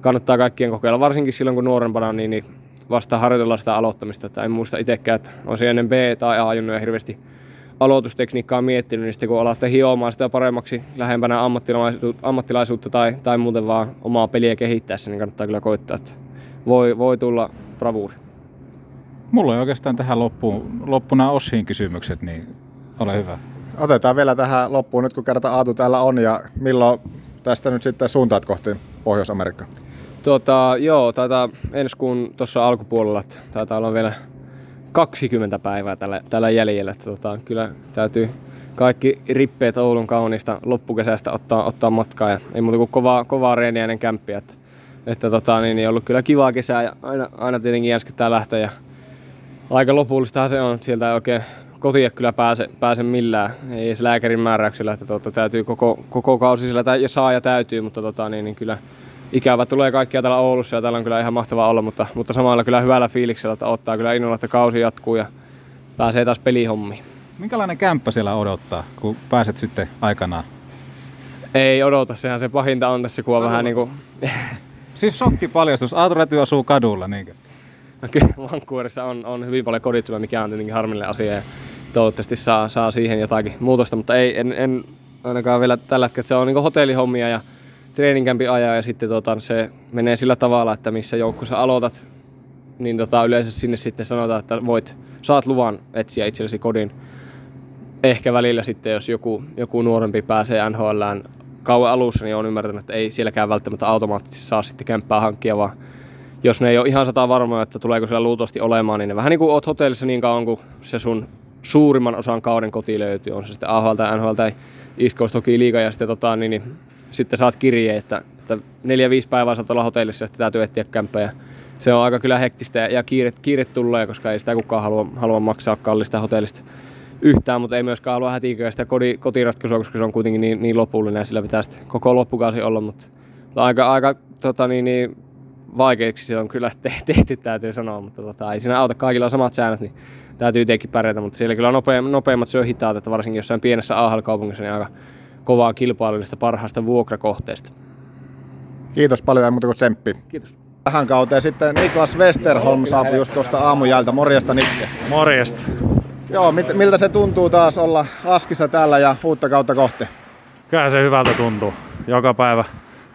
kannattaa kaikkien kokeilla, varsinkin silloin kun nuorempana, niin, niin vasta harjoitella sitä aloittamista. Että en muista itsekään, että olisin ennen B- tai A-junnoja hirveästi aloitustekniikkaa miettinyt, niin sitten kun alatte hiomaan sitä paremmaksi lähempänä ammattilaisuutta tai, tai muuten vaan omaa peliä kehittäessä, niin kannattaa kyllä koittaa, että voi, voi tulla bravuuri. Mulla ei oikeastaan tähän loppuun, loppuna Oshin kysymykset, niin ole hyvä. Otetaan vielä tähän loppuun nyt kun kerta Aatu täällä on ja milloin tästä nyt sitten suuntaat kohti Pohjois-Amerikkaa? Tuota, joo, taitaa ensi kuun tuossa alkupuolella, että taitaa olla vielä 20 päivää tällä, tällä jäljellä. Tota, kyllä täytyy kaikki rippeet Oulun kaunista loppukesästä ottaa, ottaa matkaa ja ei muuta kuin kovaa, kovaa reeniä ennen kämppiä. Että, että tota, niin, niin ollut kyllä kivaa kesää ja aina, aina tietenkin jänskettää lähteä ja aika lopullistahan se on, että sieltä ei oikein kotia kyllä pääse, pääse millään, ei edes lääkärin määräyksellä, että tota, täytyy koko, koko kausi sillä ja saa ja täytyy, mutta tota, niin, niin kyllä ikävä tulee kaikkia täällä Oulussa ja täällä on kyllä ihan mahtavaa olla, mutta, mutta samalla kyllä hyvällä fiiliksellä, että ottaa kyllä innolla, että kausi jatkuu ja pääsee taas pelihommiin. Minkälainen kämppä siellä odottaa, kun pääset sitten aikanaan? Ei odota, sehän se pahinta on tässä, kun on vähän niin kuin... [LAUGHS] siis paljastus, Aatu asuu kadulla, niinkö? No kyllä Vancouverissa on, on hyvin paljon kodittuja, mikä on tietenkin harmillinen asia ja toivottavasti saa, saa siihen jotakin muutosta, mutta ei, en, en ainakaan vielä tällä hetkellä, se on niin hotellihommia ja treeninkämpi ajaa ja sitten tota, se menee sillä tavalla, että missä joukkueessa aloitat, niin tota, yleensä sinne sitten sanotaan, että voit, saat luvan etsiä itsellesi kodin. Ehkä välillä sitten, jos joku, joku nuorempi pääsee NHLään kauan alussa, niin on ymmärtänyt, että ei sielläkään välttämättä automaattisesti saa sitten kämppää hankkia, vaan jos ne ei ole ihan sata varmoja, että tuleeko siellä luultavasti olemaan, niin ne vähän niin kuin oot hotellissa niin kauan kuin se sun suurimman osan kauden koti löytyy, on se sitten AHL tai NHL tai East Coast Hockey Liiga ja sitten, tota, niin, niin, sitten saat kirjeen, että, että neljä, viisi päivää saat olla hotellissa sitten täytyy etsiä kämppää. Se on aika kyllä hektistä ja, ja kiire, kiire tulee, koska ei sitä kukaan halua, halua maksaa kallista hotellista yhtään, mutta ei myöskään halua hätiköä sitä koti, kotiratkaisua, koska se on kuitenkin niin, niin lopullinen ja sillä pitää sitten koko loppukausi olla, mutta, mutta aika, aika tota, niin, niin, vaikeaksi se on kyllä [LAUGHS] tehty, täytyy sanoa, mutta tota, ei siinä auta. Kaikilla on samat säännöt, niin täytyy tietenkin pärjätä, mutta siellä kyllä nopeimmat, nopeimmat syö hitaat, että varsinkin jossain pienessä AHL-kaupungissa niin aika kovaa kilpailullista parhaasta vuokrakohteesta. Kiitos paljon ja muuta kuin tsemppi. Kiitos. Tähän kauteen sitten Niklas Westerholm saapui just tuosta aamujältä. Morjesta Nikke. Morjesta. Joo, mit, miltä se tuntuu taas olla Askissa täällä ja uutta kautta kohti? kyllä se hyvältä tuntuu. Joka päivä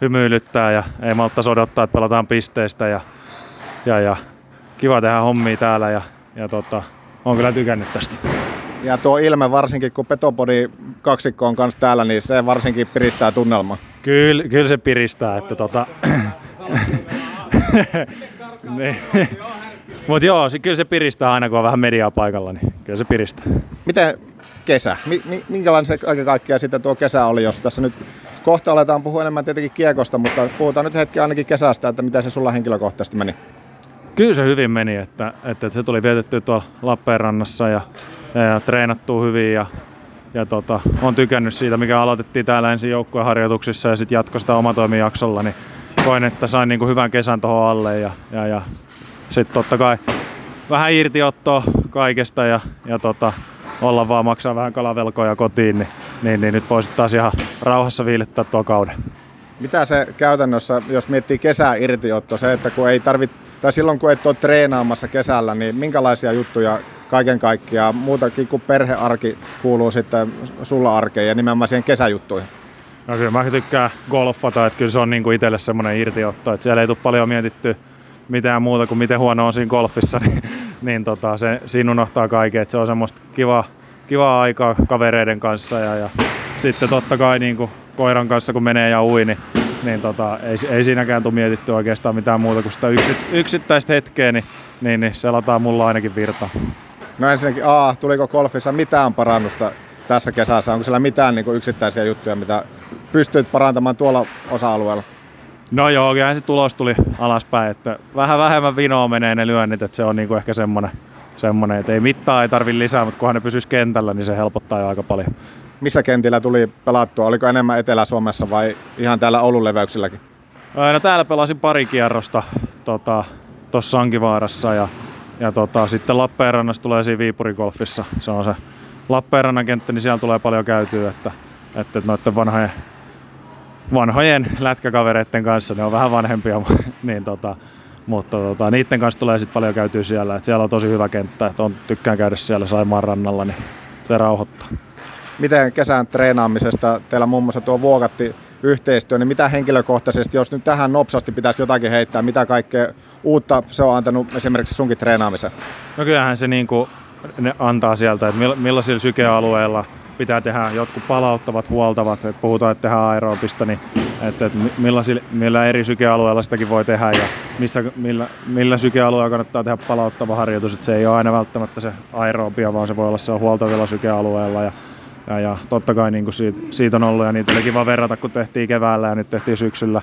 hymyilyttää ja ei malttaisi odottaa, että pelataan pisteistä ja, ja, ja kiva tehdä hommia täällä ja, ja tota, on kyllä tykännyt tästä. Ja tuo ilme varsinkin, kun Petopodi kaksikko on kanssa täällä, niin se varsinkin piristää tunnelmaa. Kyllä, kyllä se piristää, että tota... Mutta joo, kyllä se piristää aina, kun on vähän mediaa paikalla, niin kyllä se piristää. Miten kesä? Minkälainen se kaiken kaikkiaan sitten tuo kesä oli, jos tässä nyt kohta aletaan puhua enemmän tietenkin kiekosta, mutta puhutaan nyt hetki ainakin kesästä, että miten se sulla henkilökohtaisesti meni? Kyllä se hyvin meni, että, että se tuli vietetty tuolla Lappeenrannassa ja, ja, treenattua hyvin ja, ja tota, on tykännyt siitä, mikä aloitettiin täällä ensin joukkueharjoituksissa ja sitten jatkoi sitä omatoimijaksolla, niin koin, että sain niin kuin hyvän kesän tuohon alle ja, ja, ja sitten totta kai vähän irtiottoa kaikesta ja, ja tota, olla vaan maksaa vähän kalavelkoja kotiin, niin, niin, niin nyt voisit taas ihan rauhassa viilettää tuo kauden. Mitä se käytännössä, jos miettii kesää irtiotto, se, että kun ei tarvit, tai silloin kun et ole treenaamassa kesällä, niin minkälaisia juttuja kaiken kaikkiaan, muutakin kuin perhearki kuuluu sitten sulla arkeen ja nimenomaan siihen kesäjuttuihin? No kyllä mä tykkään golfata, että kyllä se on niinku itselle semmoinen irtiotto, että siellä ei tule paljon mietitty mitään muuta kuin miten huono on siinä golfissa, [LAUGHS] niin, niin tota, se, siinä unohtaa kaiken, että se on semmoista kivaa, kivaa aikaa kavereiden kanssa ja, ja sitten totta kai niin kuin koiran kanssa kun menee ja ui, niin, niin tota, ei, ei siinäkään tule mietitty oikeastaan mitään muuta kuin sitä yksi, yksittäistä hetkeä, niin, niin, niin se lataa mulla ainakin virta. No ensinnäkin A, tuliko golfissa mitään parannusta tässä kesässä? Onko siellä mitään niin kuin yksittäisiä juttuja, mitä pystyt parantamaan tuolla osa-alueella? No joo, kyllä se tulos tuli alaspäin, että vähän vähemmän vinoa menee ne lyönnit, että se on niinku ehkä semmonen, semmonen, että ei mittaa ei tarvi lisää, mutta kunhan ne pysyisi kentällä, niin se helpottaa jo aika paljon. Missä kentillä tuli pelattua? Oliko enemmän Etelä-Suomessa vai ihan täällä Oulun leveyksilläkin? No täällä pelasin pari kierrosta tuossa tota, Sankivaarassa ja, ja tota, sitten Lappeenrannassa tulee siinä Viipurigolfissa. Se on se Lappeenrannan kenttä, niin siellä tulee paljon käytyä, että, että noiden vanhojen vanhojen lätkäkavereiden kanssa, ne on vähän vanhempia, [LAUGHS] niin tota, mutta tota, niiden kanssa tulee sitten paljon käytyä siellä. Et siellä on tosi hyvä kenttä, että on, tykkään käydä siellä Saimaan rannalla, niin se rauhoittaa. Miten kesän treenaamisesta, teillä muun muassa tuo vuokatti yhteistyö, niin mitä henkilökohtaisesti, jos nyt tähän nopsasti pitäisi jotakin heittää, mitä kaikkea uutta se on antanut esimerkiksi sunkin treenaamiseen? No kyllähän se niin kuin, ne antaa sieltä, että millaisilla sykealueilla – pitää tehdä jotkut palauttavat, huoltavat, että puhutaan, että tehdään aerobista, niin että, että millä eri sykealueella sitäkin voi tehdä ja missä, millä, millä sykealueella kannattaa tehdä palauttava harjoitus, että se ei ole aina välttämättä se aerobia, vaan se voi olla se huoltavilla sykealueella ja, ja, ja totta kai niin kuin siitä, siitä, on ollut ja niitä oli kiva verrata, kun tehtiin keväällä ja nyt tehtiin syksyllä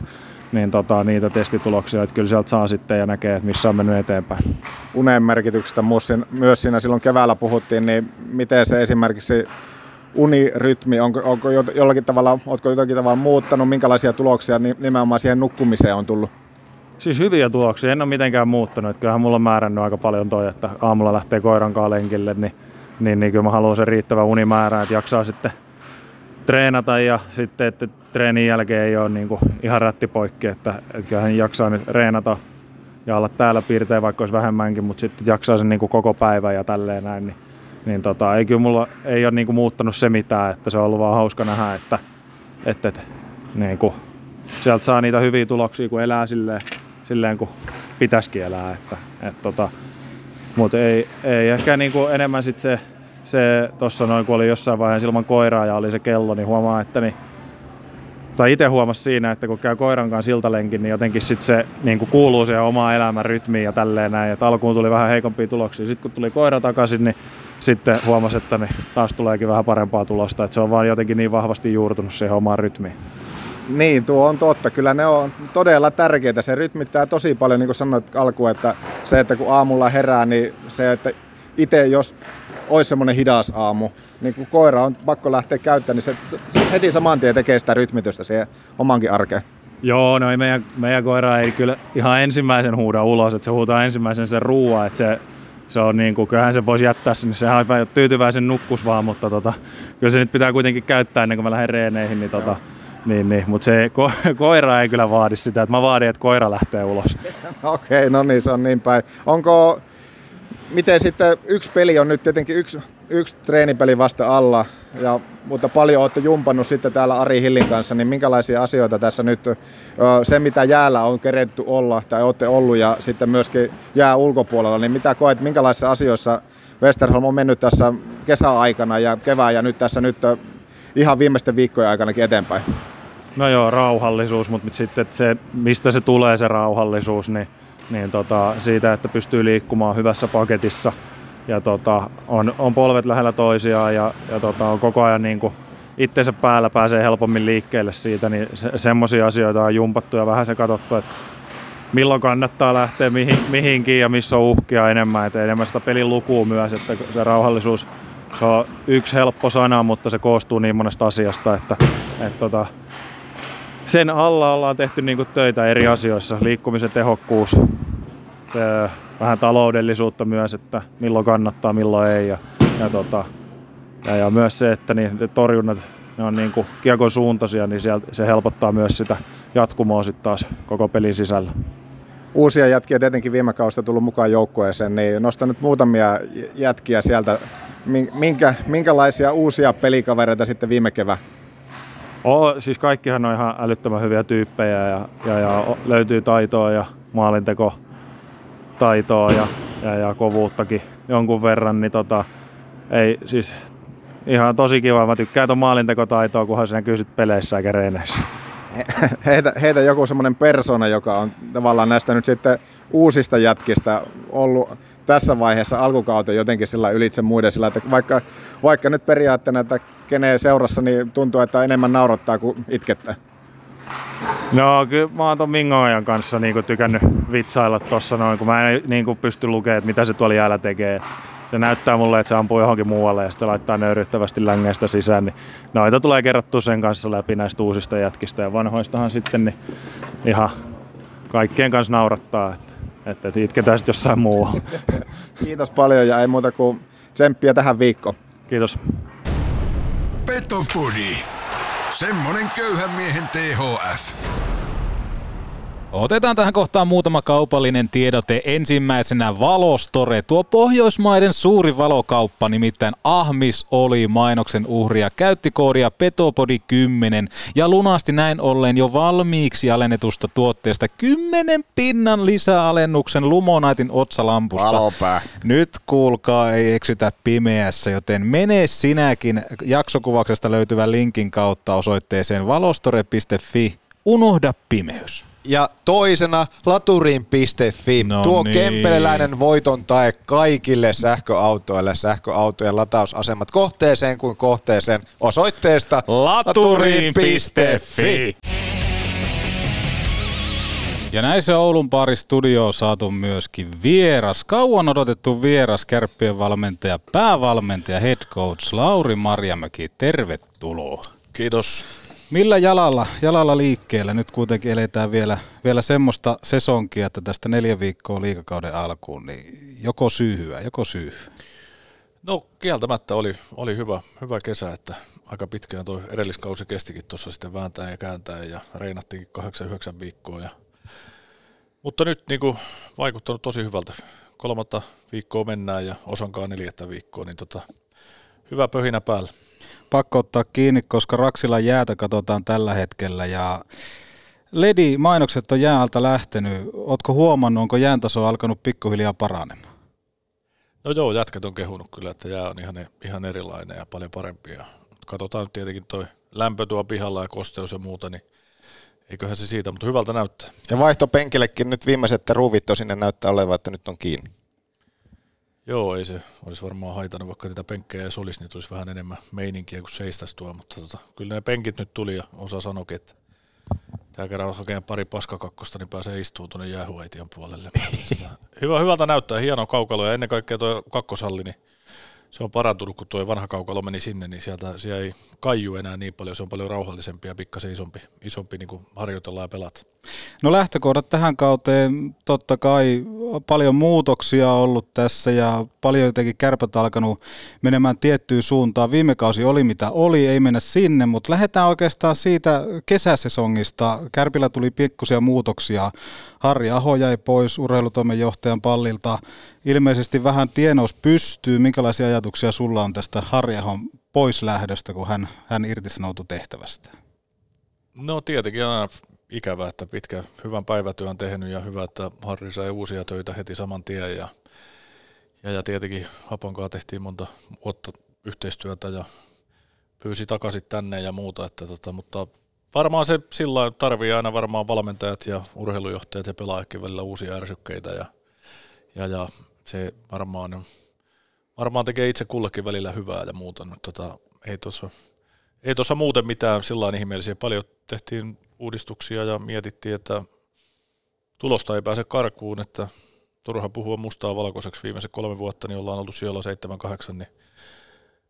niin tota, niitä testituloksia, että kyllä sieltä saa sitten ja näkee, että missä on mennyt eteenpäin. Unen merkityksestä myös siinä silloin keväällä puhuttiin, niin miten se esimerkiksi unirytmi, onko, onko jollakin tavalla, oletko jotakin tavalla muuttanut, minkälaisia tuloksia nimenomaan siihen nukkumiseen on tullut? Siis hyviä tuloksia, en ole mitenkään muuttanut. Että kyllähän mulla on määrännyt aika paljon toi, että aamulla lähtee koiran kanssa lenkille, niin, niin, niin kyllä mä haluan sen riittävä unimäärä, että jaksaa sitten treenata ja sitten, että treenin jälkeen ei ole niin kuin ihan rättipoikki, että, että kyllähän jaksaa nyt reenata ja olla täällä piirtein, vaikka olisi vähemmänkin, mutta sitten jaksaa sen niin kuin koko päivä ja tälleen näin, niin niin tota, ei kyllä mulla ei ole niinku muuttanut se mitään, että se on ollut vaan hauska nähdä, että, että, että niinku, sieltä saa niitä hyviä tuloksia, kun elää silleen, silleen kun pitäisikin elää. Että, et tota, mutta ei, ei ehkä niinku enemmän sit se, se tuossa noin, kun oli jossain vaiheessa ilman koiraa ja oli se kello, niin huomaa, että niin, tai itse huomasi siinä, että kun käy koiran kanssa siltalenkin, niin jotenkin sit se niin kuin kuuluu siihen omaan elämän rytmiin ja tälleen näin. Et alkuun tuli vähän heikompia tuloksia. Sitten kun tuli koira takaisin, niin sitten huomasi, että niin taas tuleekin vähän parempaa tulosta. Että se on vaan jotenkin niin vahvasti juurtunut siihen omaan rytmiin. Niin, tuo on totta. Kyllä ne on todella tärkeitä. Se rytmittää tosi paljon, niin kuin sanoit alkuun, että se, että kun aamulla herää, niin se, että itse jos olisi semmoinen hidas aamu, niin kun koira on pakko lähteä käyttämään, niin se, se heti saman tien tekee sitä rytmitystä siihen omankin arkeen. Joo, no ei meidän, meidän koira ei kyllä ihan ensimmäisen huuda ulos, että se huutaa ensimmäisen sen ruoan, että se, se on niin kuin, kyllähän se voisi jättää sinne, sehän on tyytyväisen nukkus vaan, mutta tota, kyllä se nyt pitää kuitenkin käyttää ennen kuin mä lähden reeneihin, niin, tota, niin, niin, mutta se ko- [LAUGHS] koira ei kyllä vaadi sitä, että mä vaadin, että koira lähtee ulos. [LAUGHS] Okei, okay, no niin, se on niin päin. Onko miten sitten yksi peli on nyt tietenkin yksi yksi treenipeli vasta alla, ja, mutta paljon olette jumpannut sitten täällä Ari Hillin kanssa, niin minkälaisia asioita tässä nyt, se mitä jäällä on keretty olla tai olette ollut ja sitten myöskin jää ulkopuolella, niin mitä koet, minkälaisissa asioissa Westerholm on mennyt tässä kesäaikana ja kevään ja nyt tässä nyt ihan viimeisten viikkojen aikanakin eteenpäin? No joo, rauhallisuus, mutta sitten se, mistä se tulee se rauhallisuus, niin, niin tota, siitä, että pystyy liikkumaan hyvässä paketissa. Ja tota, on, on polvet lähellä toisiaan ja, ja tota, on koko ajan niin kuin itsensä päällä pääsee helpommin liikkeelle siitä, niin se, semmoisia asioita on jumpattu ja vähän se katsottu, että milloin kannattaa lähteä mihin, mihinkin ja missä on uhkia enemmän, että enemmän sitä pelin lukua myös, että se rauhallisuus se on yksi helppo sana, mutta se koostuu niin monesta asiasta, että, että tota, sen alla ollaan tehty niin töitä eri asioissa. Liikkumisen tehokkuus, vähän taloudellisuutta myös, että milloin kannattaa, milloin ei. Ja, ja, tota, ja, ja myös se, että niin, torjunnat ne on niin kuin kiekon suuntaisia, niin sieltä, se helpottaa myös sitä jatkumoa sitten taas koko pelin sisällä. Uusia jätkiä tietenkin viime kaudesta tullut mukaan joukkueeseen, niin nostan nyt muutamia jätkiä sieltä. Minkä, minkälaisia uusia pelikavereita sitten viime kevään? Oh, siis kaikkihan on ihan älyttömän hyviä tyyppejä ja, ja, ja löytyy taitoa ja maalinteko taitoa ja, ja, ja kovuuttakin jonkun verran, niin tota, ei siis ihan tosi kiva. Mä tykkään tuon maalintekotaitoa, kunhan se näkyy sitten peleissä eikä reeneissä. Heitä, heitä joku semmoinen persona, joka on tavallaan näistä nyt sitten uusista jätkistä ollut tässä vaiheessa alkukauteen jotenkin sillä ylitse muiden sillä, että vaikka, vaikka nyt periaatteena, että keneen seurassa, niin tuntuu, että enemmän naurattaa kuin itkettää. No kyllä mä oon ton Mingoajan kanssa niinku tykännyt vitsailla tossa noin, kun mä en niinku pysty lukemaan, että mitä se tuolla jäällä tekee. Se näyttää mulle, että se ampuu johonkin muualle ja sitten laittaa nöyryttävästi längeistä sisään. Niin noita tulee kerrottua sen kanssa läpi näistä uusista jätkistä ja vanhoistahan sitten niin ihan kaikkien kanssa naurattaa. Että, että itketään sitten jossain muualla. [LAUGHS] Kiitos paljon ja ei muuta kuin tsemppiä tähän viikkoon. Kiitos. Petopodi. Semmonen köyhän miehen THF. Otetaan tähän kohtaan muutama kaupallinen tiedote. Ensimmäisenä Valostore, tuo Pohjoismaiden suuri valokauppa, nimittäin Ahmis oli mainoksen uhria, käytti koodia Petopodi10 ja lunasti näin ollen jo valmiiksi alennetusta tuotteesta 10 pinnan lisäalennuksen Lumonaitin otsalampusta. Valopää. Nyt kuulkaa, ei eksytä pimeässä, joten mene sinäkin jaksokuvauksesta löytyvän linkin kautta osoitteeseen valostore.fi. Unohda pimeys. Ja toisena laturiin.fi. No Tuo niin. kempeleläinen voiton tae kaikille sähköautoille. Sähköautojen latausasemat kohteeseen kuin kohteeseen osoitteesta laturiin.fi. Ja näin se Oulun pari studio on saatu myöskin vieras, kauan odotettu vieras, kärppien valmentaja, päävalmentaja, head coach Lauri Marjamäki. Tervetuloa. Kiitos. Millä jalalla, jalalla liikkeellä? Nyt kuitenkin eletään vielä, vielä semmoista sesonkia, että tästä neljä viikkoa liikakauden alkuun, niin joko syyhyä, joko syyhyä. No kieltämättä oli, oli hyvä, hyvä kesä, että aika pitkään tuo edelliskausi kestikin tuossa sitten vääntää ja kääntää ja reinattiin 8-9 viikkoa. Ja... Mutta nyt niin kuin, vaikuttanut tosi hyvältä. Kolmatta viikkoa mennään ja osankaan neljättä viikkoa, niin tota, hyvä pöhinä päällä. Pakko ottaa kiinni, koska Raksila jäätä katsotaan tällä hetkellä ja Ledi-mainokset on jäältä lähtenyt. Ootko huomannut, onko jään taso alkanut pikkuhiljaa paranemaan? No joo, jätkät on kehunut kyllä, että jää on ihan, ihan erilainen ja paljon parempi. Ja katsotaan nyt tietenkin toi lämpö tuo pihalla ja kosteus ja muuta, niin eiköhän se siitä, mutta hyvältä näyttää. Ja vaihtopenkillekin nyt viimeiset ruuvit on sinne näyttää olevan, että nyt on kiinni. Joo, ei se olisi varmaan haitannut, vaikka niitä penkkejä ei olisi, niin tulisi vähän enemmän meininkiä kuin seistäisi tuo, mutta tota, kyllä ne penkit nyt tuli ja osa sanoikin, että tämä kerran hakee pari paskakakkosta, niin pääsee istumaan tuonne jäähuaitian puolelle. [LAUGHS] Hyvä, hyvältä näyttää, hieno kaukalo ja ennen kaikkea tuo kakkoshalli, niin se on parantunut, kun tuo vanha kaukalo meni sinne, niin sieltä siellä ei kaiju enää niin paljon, se on paljon rauhallisempi ja pikkasen isompi, isompi niin kuin harjoitellaan ja pelata. No lähtökohdat tähän kauteen totta kai paljon muutoksia ollut tässä ja paljon jotenkin kärpät alkanut menemään tiettyyn suuntaan. Viime kausi oli mitä oli, ei mennä sinne, mutta lähdetään oikeastaan siitä kesäsesongista. Kärpillä tuli pikkusia muutoksia. Harri Aho jäi pois urheilutoimenjohtajan pallilta. Ilmeisesti vähän tienous pystyy. Minkälaisia ajatuksia sulla on tästä Harri Ahon poislähdöstä, kun hän, hän irtisanoutui tehtävästä? No tietenkin aina ikävää, että pitkä hyvän päivätyön tehnyt ja hyvä, että Harri sai uusia töitä heti saman tien ja, ja, ja tietenkin Haponkaa tehtiin monta vuotta yhteistyötä ja pyysi takaisin tänne ja muuta, että tota, mutta varmaan se sillä tarvii aina varmaan valmentajat ja urheilujohtajat ja pelaajatkin välillä uusia ärsykkeitä ja, ja, ja se varmaan, varmaan tekee itse kullekin välillä hyvää ja muuta, mutta tota, ei tuossa ei tuossa muuten mitään sillä ihmeellisiä. Paljon tehtiin uudistuksia ja mietittiin, että tulosta ei pääse karkuun, että turha puhua mustaa valkoiseksi viimeiset kolme vuotta, niin ollaan ollut siellä 7-8, niin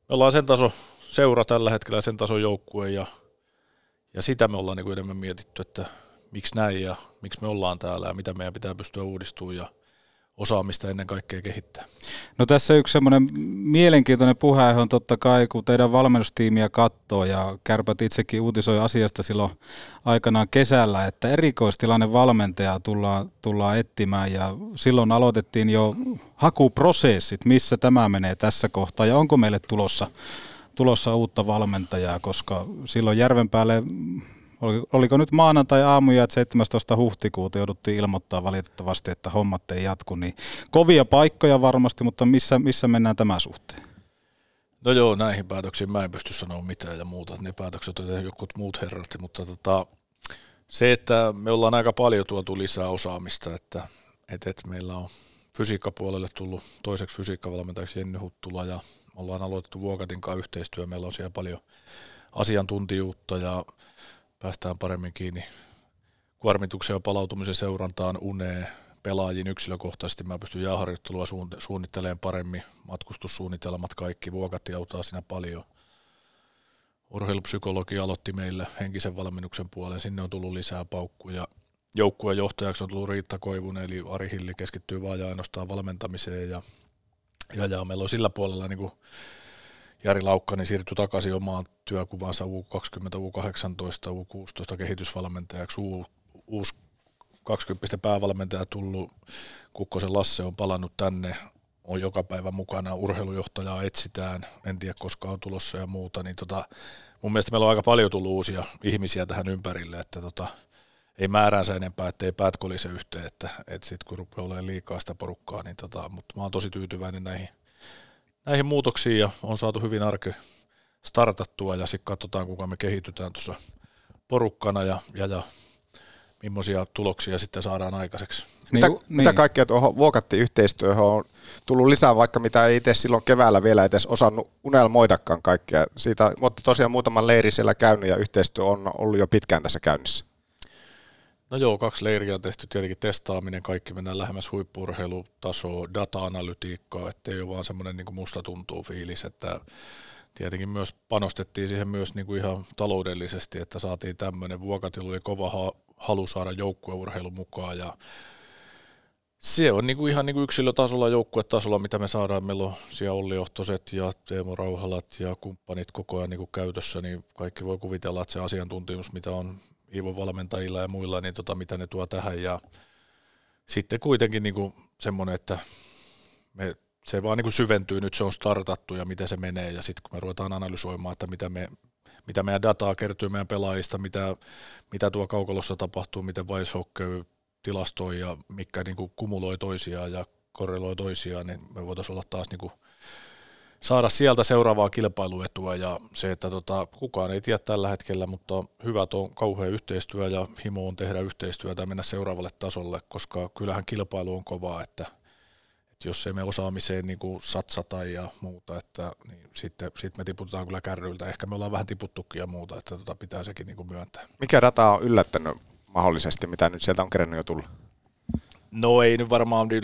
me ollaan sen taso seura tällä hetkellä, sen tason joukkue ja, ja sitä me ollaan niin kuin enemmän mietitty, että miksi näin ja miksi me ollaan täällä ja mitä meidän pitää pystyä uudistumaan ja osaamista ennen kaikkea kehittää. No tässä yksi semmoinen mielenkiintoinen puheenaihe on totta kai, kun teidän valmennustiimiä katsoo ja Kärpät itsekin uutisoi asiasta silloin aikanaan kesällä, että erikoistilanne valmentajaa tullaan, tullaan etsimään ja silloin aloitettiin jo hakuprosessit, missä tämä menee tässä kohtaa ja onko meille tulossa, tulossa uutta valmentajaa, koska silloin Järvenpäälle oliko nyt maanantai-aamuja, että 17. huhtikuuta jouduttiin ilmoittaa valitettavasti, että hommat ei jatku, niin kovia paikkoja varmasti, mutta missä, missä mennään tämän suhteen? No joo, näihin päätöksiin mä en pysty sanoa mitään ja muuta, ne päätökset on jotkut muut herrat, mutta tota, se, että me ollaan aika paljon tuotu lisää osaamista, että, että, että meillä on fysiikkapuolelle tullut toiseksi fysiikkavalmentajaksi Jenny Huttula ja ollaan aloitettu Vuokatin kanssa yhteistyö, meillä on siellä paljon asiantuntijuutta ja päästään paremmin kiinni kuormituksen ja palautumisen seurantaan, uneen, pelaajiin yksilökohtaisesti. Mä pystyn jääharjoittelua suunnittelemaan paremmin, matkustussuunnitelmat, kaikki, vuokat auttaa siinä paljon. Urheilupsykologi aloitti meille henkisen valmennuksen puolen, sinne on tullut lisää paukkuja. Joukkueen johtajaksi on tullut Riitta Koivunen, eli Ari Hilli keskittyy vaan ja ainoastaan valmentamiseen ja, ja, ja meillä on sillä puolella niin kuin Jari Laukkanen siirtyi takaisin omaan työkuvansa U20, U18, U16 kehitysvalmentajaksi, U, uusi 20 päävalmentaja tullut, Kukkosen Lasse on palannut tänne, on joka päivä mukana, urheilujohtajaa etsitään, en tiedä koska on tulossa ja muuta, niin tota, mun mielestä meillä on aika paljon tullut uusia ihmisiä tähän ympärille, että tota, ei määränsä enempää, ettei päät kolise yhteen, että, että sitten kun rupeaa olemaan liikaa sitä porukkaa, niin tota, mutta mä oon tosi tyytyväinen näihin näihin muutoksiin ja on saatu hyvin arki startattua ja sitten katsotaan kuinka me kehitytään tuossa porukkana ja, ja, ja millaisia tuloksia sitten saadaan aikaiseksi. Mitä, niin, mitä niin. kaikkea tuohon vuokatti yhteistyöhön on tullut lisää, vaikka mitä ei itse silloin keväällä vielä edes osannut unelmoidakaan kaikkea. Siitä, mutta tosiaan muutaman leiri siellä käynyt ja yhteistyö on ollut jo pitkään tässä käynnissä. No joo, kaksi leiriä on tehty, tietenkin testaaminen, kaikki mennään lähemmäs huippuurheilutasoa, data-analytiikkaa, ettei ole vaan semmoinen niin musta tuntuu fiilis, että tietenkin myös panostettiin siihen myös niin kuin ihan taloudellisesti, että saatiin tämmöinen, Vuokatilla oli kova halu saada joukkueurheilu mukaan ja se on niin kuin ihan niin kuin yksilötasolla, joukkuetasolla, mitä me saadaan. Meillä on siellä Olli Ohtoset ja Teemu Rauhalat ja kumppanit koko ajan niin kuin käytössä, niin kaikki voi kuvitella, että se asiantuntimus, mitä on Iivon valmentajilla ja muilla, niin tota, mitä ne tuo tähän. Ja sitten kuitenkin niin kuin semmoinen, että me, se vaan niin kuin syventyy, nyt se on startattu ja miten se menee. Ja sitten kun me ruvetaan analysoimaan, että mitä, me, mitä meidän dataa kertyy meidän pelaajista, mitä, mitä tuo kaukalossa tapahtuu, miten Vice tilastoi ja mikä niin kuin kumuloi toisiaan ja korreloi toisiaan, niin me voitaisiin olla taas niin kuin saada sieltä seuraavaa kilpailuetua ja se, että tota, kukaan ei tiedä tällä hetkellä, mutta hyvät on kauhean yhteistyö ja himo on tehdä yhteistyötä ja mennä seuraavalle tasolle, koska kyllähän kilpailu on kovaa, että, että jos ei me osaamiseen niin kuin satsata ja muuta, että niin sitten sit me tiputetaan kyllä kärryiltä. Ehkä me ollaan vähän tiputtukin ja muuta, että tota pitää sekin niin kuin myöntää. Mikä data on yllättänyt mahdollisesti, mitä nyt sieltä on kerennyt jo tullut? No ei nyt varmaan, niin,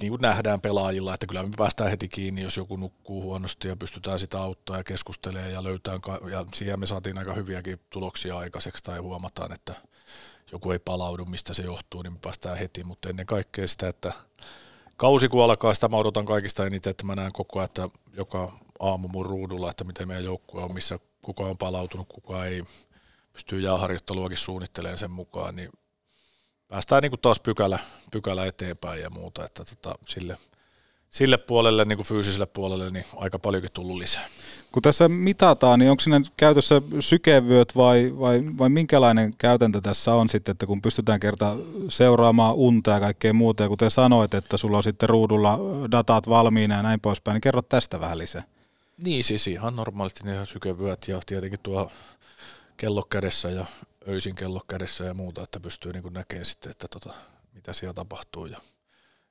niin kuin nähdään pelaajilla, että kyllä me päästään heti kiinni, jos joku nukkuu huonosti ja pystytään sitä auttaa ja keskustelemaan ja löytää, ja siihen me saatiin aika hyviäkin tuloksia aikaiseksi tai huomataan, että joku ei palaudu, mistä se johtuu, niin me päästään heti, mutta ennen kaikkea sitä, että kausi kun alkaa, sitä mä odotan kaikista eniten, että mä näen koko ajan, että joka aamu mun ruudulla, että miten meidän joukkue on, missä kuka on palautunut, kuka ei. Pystyy jääharjoitteluakin suunnittelemaan sen mukaan, niin päästään niin kuin taas pykälä, pykälä eteenpäin ja muuta, että tota, sille, sille puolelle, niin kuin fyysiselle puolelle, niin aika paljonkin tullut lisää. Kun tässä mitataan, niin onko siinä käytössä sykevyöt vai, vai, vai minkälainen käytäntö tässä on sitten, että kun pystytään kerta seuraamaan unta ja kaikkea muuta, ja kuten sanoit, että sulla on sitten ruudulla datat valmiina ja näin poispäin, niin kerro tästä vähän lisää. Niin, siis ihan normaalisti ne sykevyöt ja tietenkin tuo kello kädessä ja öisin kello kädessä ja muuta, että pystyy niin näkemään sitten, että tota, mitä siellä tapahtuu. Ja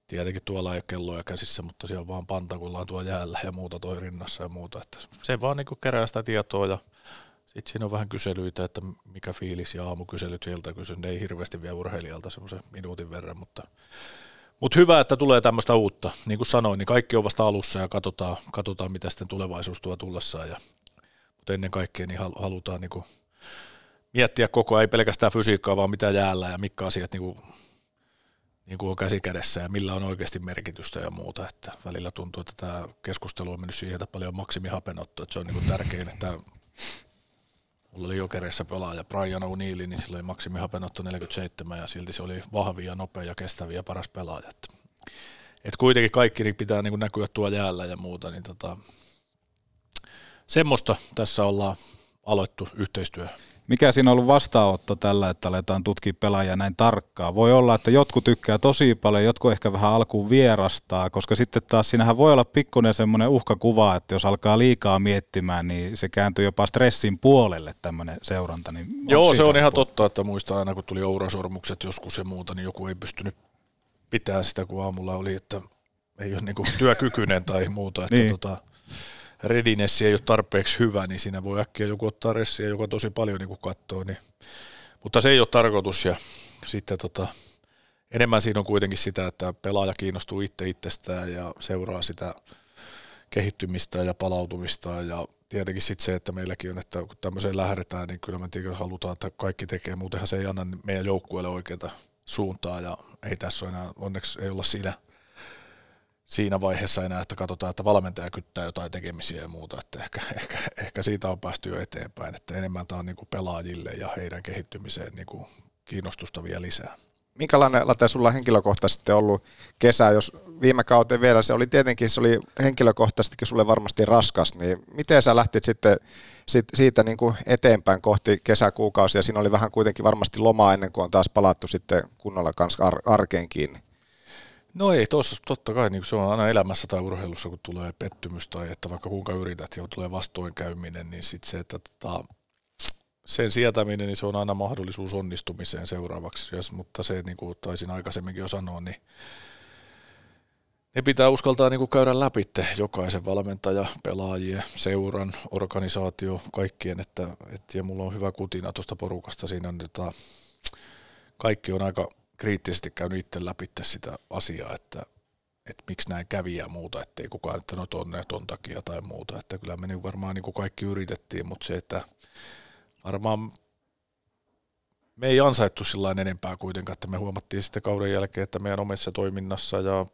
tietenkin tuolla ei ole kelloja käsissä, mutta siellä vaan panta, kun ollaan tuo jäällä ja muuta toi rinnassa ja muuta. Että se vaan niin kerää sitä tietoa ja sitten siinä on vähän kyselyitä, että mikä fiilis ja aamukyselyt sieltä kysyn. Ne ei hirveästi vie urheilijalta semmoisen minuutin verran, mutta, mutta hyvä, että tulee tämmöistä uutta. Niin kuin sanoin, niin kaikki on vasta alussa ja katsotaan, katsotaan mitä sitten tulevaisuus tuo tullessaan. Ja, mutta ennen kaikkea niin halutaan niin kuin miettiä koko ajan, ei pelkästään fysiikkaa, vaan mitä jäällä ja mitkä asiat niin kuin, niin kuin on käsikädessä ja millä on oikeasti merkitystä ja muuta. Että välillä tuntuu, että tämä keskustelu on mennyt siihen, että paljon maksimihapenotto, että se on niin kuin tärkein, että Mulla oli jokereissa pelaaja Brian O'Neilli, niin sillä oli maksimihapenotto 47 ja silti se oli vahvia, nopea ja kestäviä ja paras pelaaja. Et, et kuitenkin kaikki niin pitää niin näkyä tuo jäällä ja muuta, niin tota, semmoista tässä ollaan aloittu yhteistyö mikä siinä on ollut vastaanotto tällä, että aletaan tutkia pelaajia näin tarkkaan? Voi olla, että jotkut tykkää tosi paljon, jotkut ehkä vähän alkuun vierastaa, koska sitten taas siinähän voi olla pikkuinen semmoinen uhkakuva, että jos alkaa liikaa miettimään, niin se kääntyy jopa stressin puolelle tämmöinen seuranta. Niin Joo, se on ihan totta, että muistan aina kun tuli ourasormukset joskus ja muuta, niin joku ei pystynyt pitämään sitä, kun aamulla oli, että ei ole niin työkykyinen tai muuta. Että niin. tota, readiness ei ole tarpeeksi hyvä, niin siinä voi äkkiä joku ottaa ressiä, joka tosi paljon niin katsoo. Niin. Mutta se ei ole tarkoitus ja sitten tota, enemmän siinä on kuitenkin sitä, että pelaaja kiinnostuu itse itsestään ja seuraa sitä kehittymistä ja palautumista ja tietenkin sitten se, että meilläkin on, että kun tämmöiseen lähdetään, niin kyllä me halutaan, että kaikki tekee, muutenhan se ei anna meidän joukkueelle oikeaa suuntaa ja ei tässä ole enää, onneksi ei olla siinä – siinä vaiheessa enää, että katsotaan, että valmentaja kyttää jotain tekemisiä ja muuta, että ehkä, ehkä, ehkä siitä on päästy jo eteenpäin, että enemmän tämä on niin kuin pelaajille ja heidän kehittymiseen niin kuin kiinnostusta vielä lisää. Minkälainen late sulla henkilökohtaisesti ollut kesä, jos viime kauteen vielä se oli tietenkin, se oli henkilökohtaisestikin sulle varmasti raskas, niin miten sä lähtit sitten siitä niin kuin eteenpäin kohti kesäkuukausia? Siinä oli vähän kuitenkin varmasti lomaa ennen kuin on taas palattu sitten kunnolla kanssa arkeen kiinni. No ei, tossa, totta kai niin se on aina elämässä tai urheilussa, kun tulee pettymys tai että vaikka kuinka yrität ja tulee vastoinkäyminen, niin sitten se, että tota, sen sietäminen, niin se on aina mahdollisuus onnistumiseen seuraavaksi. Yes, mutta se, niin kuin taisin aikaisemminkin jo sanoa, niin ne pitää uskaltaa niin kuin käydä läpi jokaisen valmentaja, pelaajien, seuran, organisaatio, kaikkien, että, että ja mulla on hyvä kutina tuosta porukasta siinä, niin tota, kaikki on aika kriittisesti käynyt itse läpi sitä asiaa, että, että miksi näin kävi ja muuta, ettei kukaan, että no tonne ton takia tai muuta, että kyllä me niin varmaan niin kuin kaikki yritettiin, mutta se, että varmaan me ei ansaittu sillä enempää kuitenkaan, että me huomattiin sitten kauden jälkeen, että meidän omessa toiminnassa ja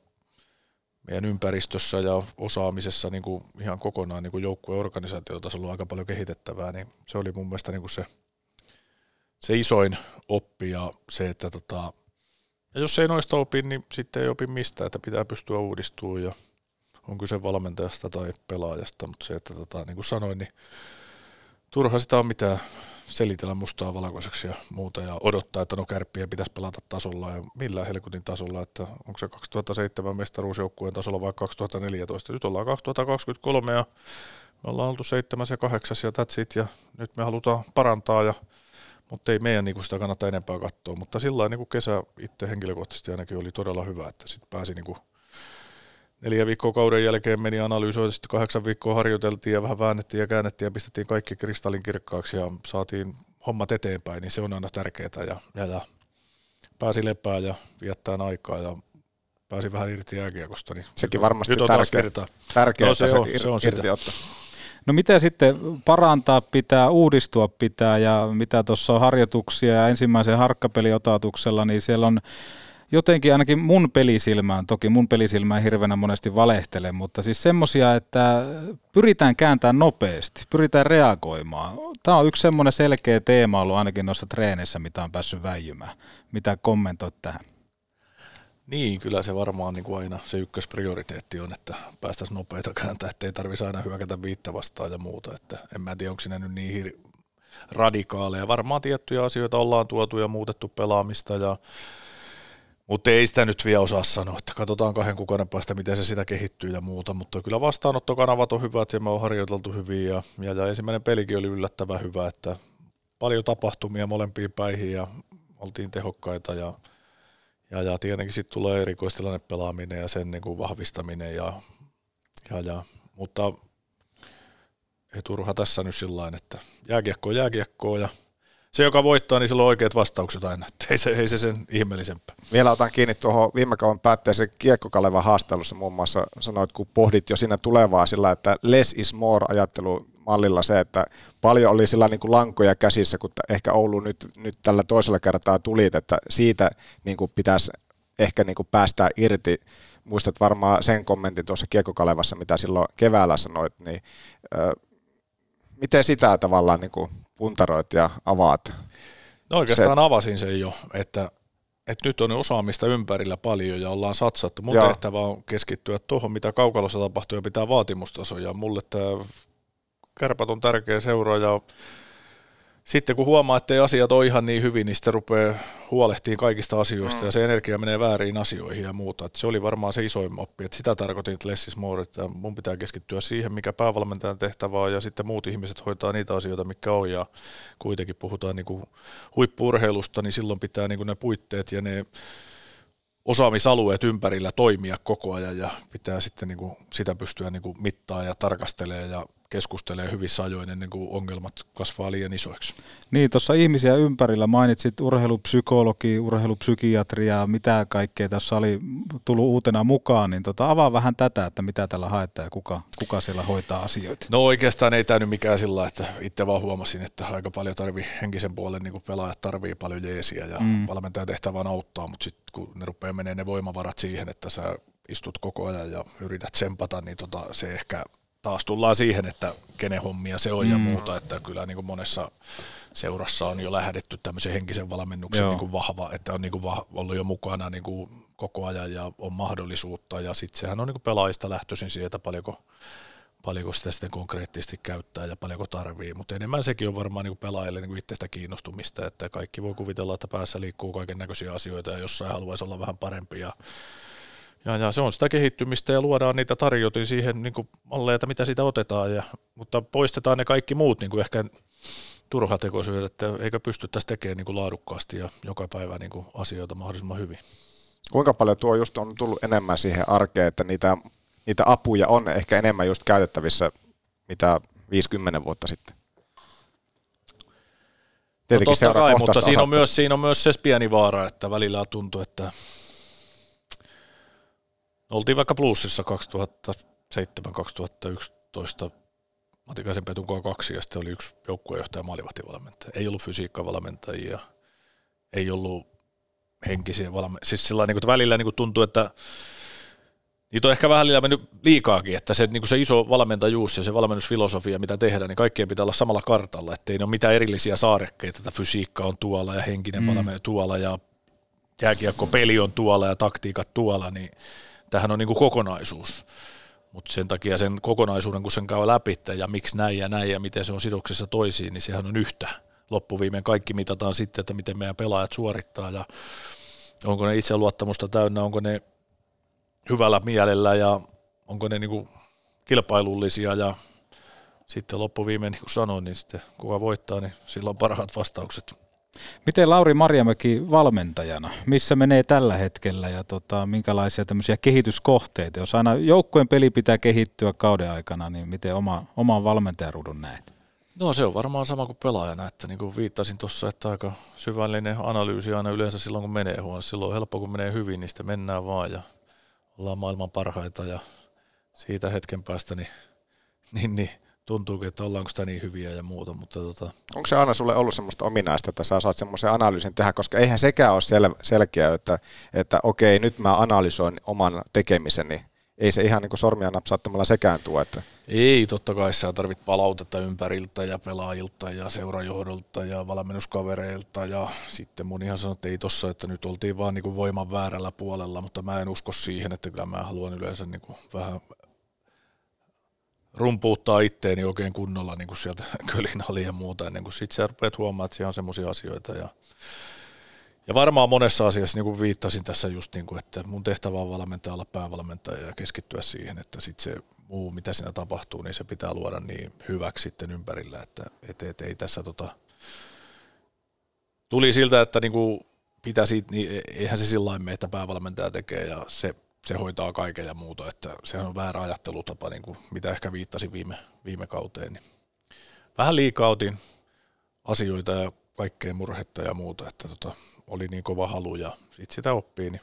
meidän ympäristössä ja osaamisessa niin kuin ihan kokonaan niin kuin joukkueen organisaatiotasolla on aika paljon kehitettävää, niin se oli mun mielestä niin kuin se, se isoin oppi ja se, että tota, ja jos ei noista opi, niin sitten ei opi mistään, että pitää pystyä uudistumaan ja on kyse valmentajasta tai pelaajasta, mutta se, että tota, niin kuin sanoin, niin turha sitä on mitään selitellä mustaa valkoiseksi ja muuta ja odottaa, että no kärppiä pitäisi pelata tasolla ja millä helkutin tasolla, että onko se 2007 mestaruusjoukkueen tasolla vai 2014. Nyt ollaan 2023 ja me ollaan oltu 7 ja 8 ja that's it, ja nyt me halutaan parantaa ja mutta ei meidän niin sitä kannata enempää katsoa. Mutta sillä niin kesä itse henkilökohtaisesti ainakin oli todella hyvä, että sitten pääsi niin kuin neljä viikkoa kauden jälkeen meni analysoida, sitten kahdeksan viikkoa harjoiteltiin ja vähän väännettiin ja käännettiin ja pistettiin kaikki kristallin kirkkaaksi ja saatiin hommat eteenpäin, niin se on aina tärkeää ja, ja, ja pääsi lepää ja viettää aikaa ja pääsi vähän irti jääkiekosta. Niin Sekin varmasti tärkeä, tärkeä, no, se, on, se on irti ottaa. No mitä sitten parantaa pitää, uudistua pitää ja mitä tuossa on harjoituksia ja ensimmäisen harkkapeliotatuksella, niin siellä on jotenkin ainakin mun pelisilmään, toki mun pelisilmään hirveänä monesti valehtele, mutta siis semmosia, että pyritään kääntämään nopeasti, pyritään reagoimaan. Tämä on yksi semmoinen selkeä teema ollut ainakin noissa treeneissä, mitä on päässyt väijymään. Mitä kommentoit tähän? Niin, kyllä se varmaan niin kuin aina se ykkösprioriteetti on, että päästäisiin nopeita kääntää, ettei tarvitsisi aina hyökätä viittä vastaan ja muuta. Että en mä tiedä, onko siinä nyt niin hir- radikaaleja. Varmaan tiettyjä asioita ollaan tuotu ja muutettu pelaamista ja mutta ei sitä nyt vielä osaa sanoa, että katsotaan kahden kuukauden päästä, miten se sitä kehittyy ja muuta, mutta kyllä vastaanottokanavat on hyvät ja me on harjoiteltu hyvin ja, ja, ja ensimmäinen pelikin oli yllättävän hyvä, että paljon tapahtumia molempiin päihin ja oltiin tehokkaita ja, ja, ja tietenkin sitten tulee erikoistilanne pelaaminen ja sen niin kuin vahvistaminen ja, ja, ja, mutta ei turha tässä nyt sillä että jääkiekko on jääkiekkoa ja se, joka voittaa, niin sillä on oikeat vastaukset aina. Ei, se, ei se sen ihmeellisempää. Vielä otan kiinni tuohon viime kauan päätteeseen Kiekkokalevan haastelussa muun muassa sanoit, kun pohdit jo siinä tulevaa sillä, että less is more ajattelu mallilla se, että paljon oli sillä niin kuin lankoja käsissä, kun ehkä Oulu nyt, nyt tällä toisella kertaa tuli, että siitä niin kuin pitäisi ehkä niin kuin päästää irti. Muistat varmaan sen kommentin tuossa Kiekkokalevassa, mitä silloin keväällä sanoit, niin ö, miten sitä tavallaan niin kuin puntaroit ja avaat? No oikeastaan se... avasin sen jo, että, että nyt on osaamista ympärillä paljon ja ollaan satsattu. Mun Joo. tehtävä on keskittyä tuohon, mitä kaukalossa tapahtuu ja pitää vaatimustasoja. Mulle tämä kärpät on tärkeä seura ja sitten kun huomaa, että ei asiat ole ihan niin hyvin, niin sitten rupeaa huolehtimaan kaikista asioista mm. ja se energia menee väärin asioihin ja muuta. Että se oli varmaan se isoin oppi, että sitä tarkoitin, että less is more, että mun pitää keskittyä siihen, mikä päävalmentajan tehtävä on ja sitten muut ihmiset hoitaa niitä asioita, mikä on ja kuitenkin puhutaan niin kuin huippuurheilusta, niin silloin pitää niin kuin ne puitteet ja ne osaamisalueet ympärillä toimia koko ajan ja pitää sitten niin kuin sitä pystyä niin kuin mittaa ja tarkastelemaan ja keskustelee hyvissä ajoin ennen kuin ongelmat kasvaa liian isoiksi. Niin, tuossa ihmisiä ympärillä mainitsit urheilupsykologi, urheilupsykiatria, mitä kaikkea tässä oli tullut uutena mukaan, niin tota, avaa vähän tätä, että mitä tällä haetaan ja kuka, kuka siellä hoitaa asioita. No oikeastaan ei tämä nyt mikään sillä, että itse vaan huomasin, että aika paljon tarvii henkisen puolen, niin kuin pelaajat tarvii paljon jeesiä ja mm. valmentajan tehtävä on auttaa, mutta sitten kun ne rupeaa menee ne voimavarat siihen, että sä istut koko ajan ja yrität tsempata, niin tota, se ehkä taas tullaan siihen, että kenen hommia se on mm. ja muuta, että kyllä niin kuin monessa seurassa on jo lähdetty tämmöisen henkisen valmennuksen niin kuin vahva, että on niin kuin vah, ollut jo mukana niin kuin koko ajan ja on mahdollisuutta. Ja sitten sehän on niin kuin pelaajista lähtöisin sieltä paljonko, paljonko sitä sitten konkreettisesti käyttää ja paljonko tarvii, mutta enemmän sekin on varmaan niin kuin pelaajille niin kuin itsestä kiinnostumista, että kaikki voi kuvitella, että päässä liikkuu kaiken näköisiä asioita ja jossain haluaisi olla vähän parempi ja ja, ja se on sitä kehittymistä ja luodaan niitä tarjotin siihen niin kuin malleja, että mitä siitä otetaan, ja, mutta poistetaan ne kaikki muut niin kuin ehkä turhatekoisuudet, että eikö pystyttäisi tekemään niin kuin laadukkaasti ja joka päivä niin kuin asioita mahdollisimman hyvin. Kuinka paljon tuo just on tullut enemmän siihen arkeen, että niitä, niitä apuja on ehkä enemmän just käytettävissä, mitä 50 vuotta sitten? Tietenkin no totta kai, mutta siinä on, myös, siinä on myös se pieni vaara, että välillä tuntuu, että oltiin vaikka plussissa 2007-2011 Matikaisen Petun kaksi ja sitten oli yksi joukkuejohtaja maalivahtivalmentaja. Ei ollut fysiikkavalmentajia, ei ollut henkisiä valmentajia. Siis sillä niin välillä niin tuntuu, että niitä on ehkä vähän mennyt liikaakin, että se, niin se iso valmentajuus ja se valmennusfilosofia, mitä tehdään, niin kaikkien pitää olla samalla kartalla, ettei ne ole mitään erillisiä saarekkeita, että fysiikka on tuolla ja henkinen mm. valmentaja tuolla ja jääkiekko peli on tuolla ja taktiikat tuolla, niin tähän on niin kuin kokonaisuus. Mutta sen takia sen kokonaisuuden, kun sen käy läpi ja miksi näin ja näin ja miten se on sidoksessa toisiin, niin sehän on yhtä. Loppuviimeen kaikki mitataan sitten, että miten meidän pelaajat suorittaa ja onko ne itseluottamusta täynnä, onko ne hyvällä mielellä ja onko ne niin kuin kilpailullisia ja sitten loppuviimeen, niin kuin sanoin, niin sitten kuka voittaa, niin sillä on parhaat vastaukset. Miten Lauri Marjamäki valmentajana, missä menee tällä hetkellä ja tota, minkälaisia tämmöisiä kehityskohteita? Jos aina joukkueen peli pitää kehittyä kauden aikana, niin miten oma, oman valmentajaruudun näet? No se on varmaan sama kuin pelaajana, että niin kuin viittasin tuossa, että aika syvällinen analyysi aina yleensä silloin kun menee huono. Silloin on helppo kun menee hyvin, niin sitten mennään vaan ja ollaan maailman parhaita ja siitä hetken päästä niin, niin, niin tuntuukin, että ollaanko sitä niin hyviä ja muuta, mutta tota... Onko se aina sulle ollut semmoista ominaista, että sä saat semmoisen analyysin tehdä, koska eihän sekään ole sel- selkeä, että, että okei, nyt mä analysoin oman tekemiseni. Ei se ihan niin kuin sormia napsauttamalla sekään tuo, että ei, totta kai sä tarvit palautetta ympäriltä ja pelaajilta ja seurajohdolta ja valmennuskavereilta ja sitten monihan sanoi, että ei tossa, että nyt oltiin vaan niin voiman väärällä puolella, mutta mä en usko siihen, että kyllä mä haluan yleensä niin kuin vähän rumpuuttaa itteeni oikein kunnolla niin kuin sieltä [LAUGHS] kölin ali ja muuta, ennen kuin sitten sä rupeat huomaamaan, että siellä on semmoisia asioita. Ja ja varmaan monessa asiassa, niin kuin viittasin tässä just, niin kuin, että mun tehtävä on valmentaa olla päävalmentaja ja keskittyä siihen, että sitten se muu, mitä siinä tapahtuu, niin se pitää luoda niin hyväksi sitten ympärillä, että et, et, ei tässä tota, tuli siltä, että niinku pitäisi, niin eihän se sillä mene, että päävalmentaja tekee ja se, se hoitaa kaiken ja muuta, että se on väärä ajattelutapa, niin kuin mitä ehkä viittasin viime, viime kauteen. Niin vähän liikaa otin asioita ja kaikkea murhetta ja muuta, että tota, oli niin kova halu ja sitten sitä oppii, niin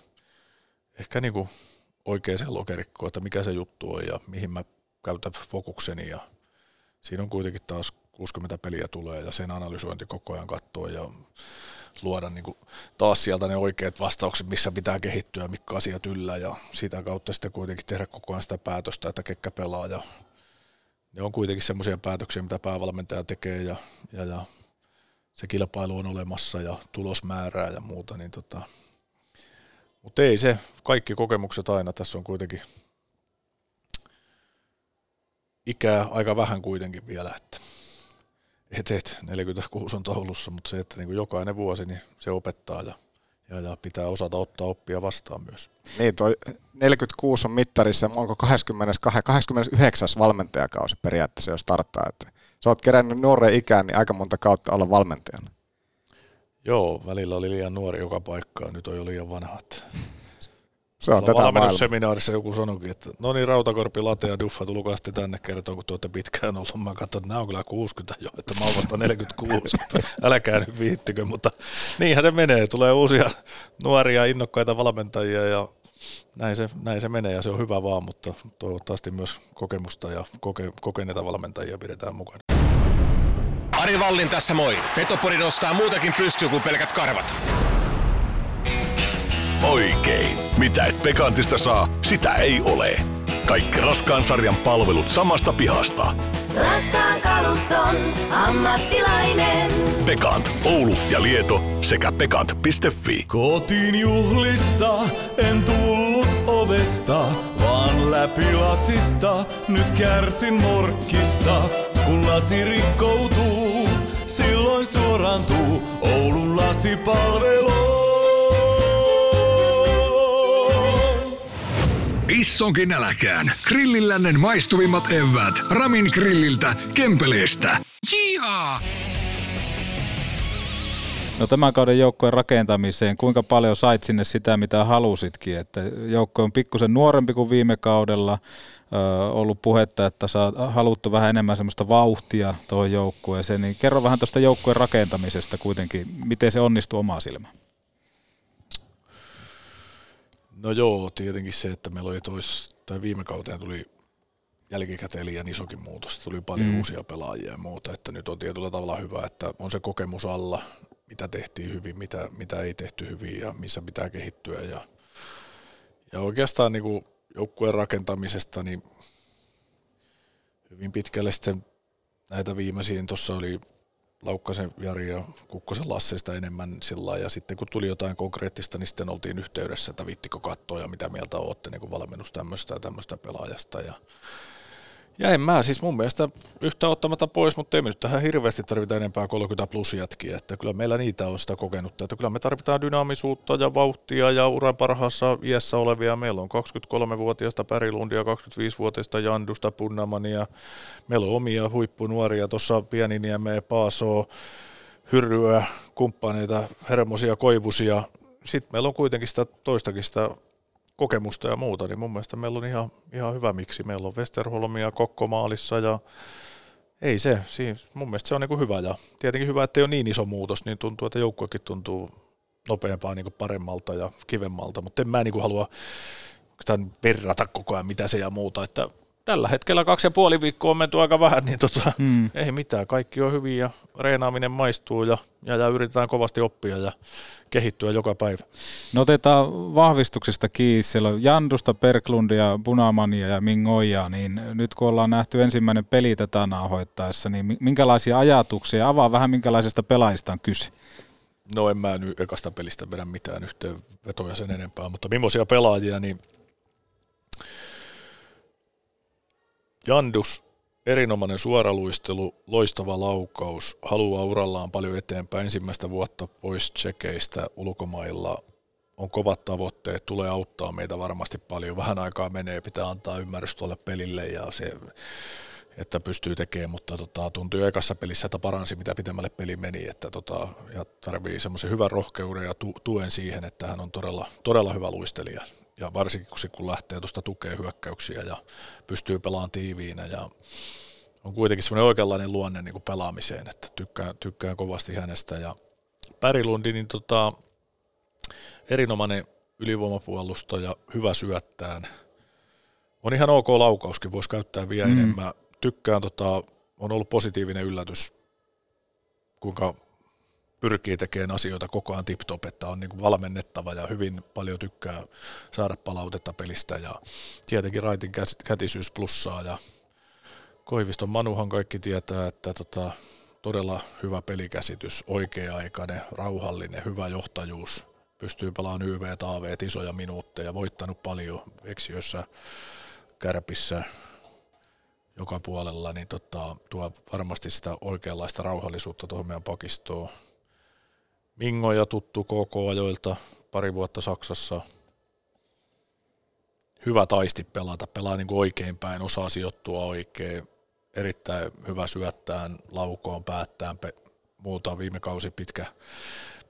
ehkä niin kuin oikeaan lokerikkoon, että mikä se juttu on ja mihin mä käytän fokukseni ja siinä on kuitenkin taas 60 peliä tulee ja sen analysointi koko ajan katsoa ja luoda niin kuin taas sieltä ne oikeat vastaukset, missä pitää kehittyä, mikä asiat yllä ja sitä kautta sitten kuitenkin tehdä koko ajan sitä päätöstä, että ketkä pelaa ja ne on kuitenkin semmoisia päätöksiä, mitä päävalmentaja tekee ja, ja, ja se kilpailu on olemassa ja tulosmäärää ja muuta, niin tota, mutta ei se, kaikki kokemukset aina, tässä on kuitenkin ikää aika vähän kuitenkin vielä, että et, et 46 on taulussa, mutta se, että niin kuin jokainen vuosi, niin se opettaa ja, ja, ja pitää osata ottaa oppia vastaan myös. Niin, toi 46 on mittarissa, onko 22, 29. valmentajakausi periaatteessa, jos starttaa, että sä oot kerännyt nuoreen ikään, niin aika monta kautta olla valmentajana. Joo, välillä oli liian nuori joka paikkaan, nyt on jo liian vanha. Se on tätä seminaarissa joku sanoikin, että no niin, Rautakorpi, Late ja Duffa, tulkaa sitten tänne kertoa, kun tuotte pitkään ollut. Mä katson, että nämä on kyllä 60 jo, että mä oon vasta 46, että älkää nyt viittikö, mutta niinhän se menee. Tulee uusia nuoria, innokkaita valmentajia ja näin se, näin se menee ja se on hyvä vaan, mutta toivottavasti myös kokemusta ja koke, kokeneita valmentajia pidetään mukana. Ari Vallin tässä moi. Petopori nostaa muutakin pystyy kuin pelkät karvat. Oikein. Mitä et Pekantista saa, sitä ei ole. Kaikki raskaan sarjan palvelut samasta pihasta. Raskaan kaluston ammattilainen. Pekant, Oulu ja Lieto sekä pekant.fi. Kotiin juhlista en tullut ovesta, vaan läpi lasista. Nyt kärsin morkkista, kun lasi rikkoutuu. Silloin suorantuu Oulun lasipalvelu. Issonkin äläkään. Grillillännen maistuvimmat evät. Ramin grilliltä, Kempeleestä. Jihaa! No tämän kauden joukkojen rakentamiseen, kuinka paljon sait sinne sitä, mitä halusitkin? Että joukko on pikkusen nuorempi kuin viime kaudella, ö, ollut puhetta, että saa haluttu vähän enemmän semmoista vauhtia tuohon joukkueeseen, niin kerro vähän tuosta joukkueen rakentamisesta kuitenkin, miten se onnistuu omaa silmään. No joo, tietenkin se, että meillä oli tois, tai viime kauteen tuli jälkikäteen liian isokin muutos. Tuli paljon mm. uusia pelaajia ja muuta, että nyt on tietyllä tavalla hyvä, että on se kokemus alla, mitä tehtiin hyvin, mitä, mitä ei tehty hyvin ja missä pitää kehittyä. Ja, ja oikeastaan niin kuin joukkueen rakentamisesta, niin hyvin pitkälle sitten näitä viimeisiin, tuossa oli Laukkasen Jari ja Kukkosen Lasseista enemmän sillä ja sitten kun tuli jotain konkreettista, niin sitten oltiin yhteydessä, että viittikö katsoa ja mitä mieltä olette niin valmennus tämmöistä ja tämmöistä pelaajasta. Ja ja en mä, siis mun mielestä yhtä ottamatta pois, mutta ei me nyt tähän hirveästi tarvita enempää 30 plus jätkiä, että kyllä meillä niitä on sitä kokenutta, että kyllä me tarvitaan dynaamisuutta ja vauhtia ja uran parhaassa iässä olevia. Meillä on 23-vuotiaista Pärilundia, 25-vuotiaista Jandusta, Punnamania, meillä on omia huippunuoria, tuossa Pieniniemme, Paasoo, Hyrryä, kumppaneita, Hermosia, Koivusia. Sitten meillä on kuitenkin sitä toistakin sitä kokemusta ja muuta, niin mun mielestä meillä on ihan, ihan hyvä miksi. Meillä on Westerholmia Kokkomaalissa ja ei se, siis mun mielestä se on niin hyvä ja tietenkin hyvä, että ei ole niin iso muutos, niin tuntuu, että joukkuekin tuntuu nopeampaa niin paremmalta ja kivemmalta, mutta en mä niin halua verrata koko ajan mitä se ja muuta, että tällä hetkellä kaksi ja puoli viikkoa on menty aika vähän, niin tota, Mm. ei mitään. Kaikki on hyvin ja reenaaminen maistuu ja, ja, ja yritetään kovasti oppia ja kehittyä joka päivä. No otetaan vahvistuksesta kiinni. Siellä on Jandusta, Perklundia, Punamania ja Mingoja, niin nyt kun ollaan nähty ensimmäinen peli tätä nauhoittaessa, niin mi- minkälaisia ajatuksia, avaa vähän minkälaisesta pelaajista on kyse? No en mä nyt ekasta pelistä vedä mitään yhteenvetoja sen enempää, mutta millaisia pelaajia, niin Jandus, erinomainen suoraluistelu, loistava laukaus, haluaa urallaan paljon eteenpäin ensimmäistä vuotta pois tsekeistä ulkomailla, on kovat tavoitteet, tulee auttaa meitä varmasti paljon. Vähän aikaa menee, pitää antaa ymmärrys tuolle pelille ja se, että pystyy tekemään, mutta tota, tuntuu ekassa pelissä, että paransi mitä pitemmälle peli meni, että tota, ja tarvii semmoisen hyvän rohkeuden ja tu, tuen siihen, että hän on todella, todella hyvä luistelija. Ja varsinkin kun, se, kun lähtee tuosta tukea hyökkäyksiä ja pystyy pelaamaan tiiviinä ja on kuitenkin semmoinen oikeanlainen luonne niin kuin pelaamiseen, että tykkään, tykkään kovasti hänestä. Ja Pärilundi, niin tota, erinomainen ylivoimapuolustaja, hyvä syöttään. On ihan ok laukauskin, voisi käyttää vielä mm. enemmän. Tykkään, tota, on ollut positiivinen yllätys, kuinka pyrkii tekemään asioita koko ajan tip-top, että on niin valmennettava ja hyvin paljon tykkää saada palautetta pelistä ja tietenkin Raitin kätisyys plussaa ja Koiviston Manuhan kaikki tietää, että tota, todella hyvä pelikäsitys, oikea-aikainen, rauhallinen, hyvä johtajuus, pystyy pelaamaan YV, AV, isoja minuutteja, voittanut paljon Eksiössä, Kärpissä, joka puolella, niin tota, tuo varmasti sitä oikeanlaista rauhallisuutta tuohon meidän pakistoon. Mingoja tuttu KK-ajoilta, pari vuotta Saksassa. Hyvä taisti pelata, pelaa niin oikein päin, osaa sijoittua oikein, erittäin hyvä syöttään, laukoon, päättään, muuta. Viime kausi pitkä,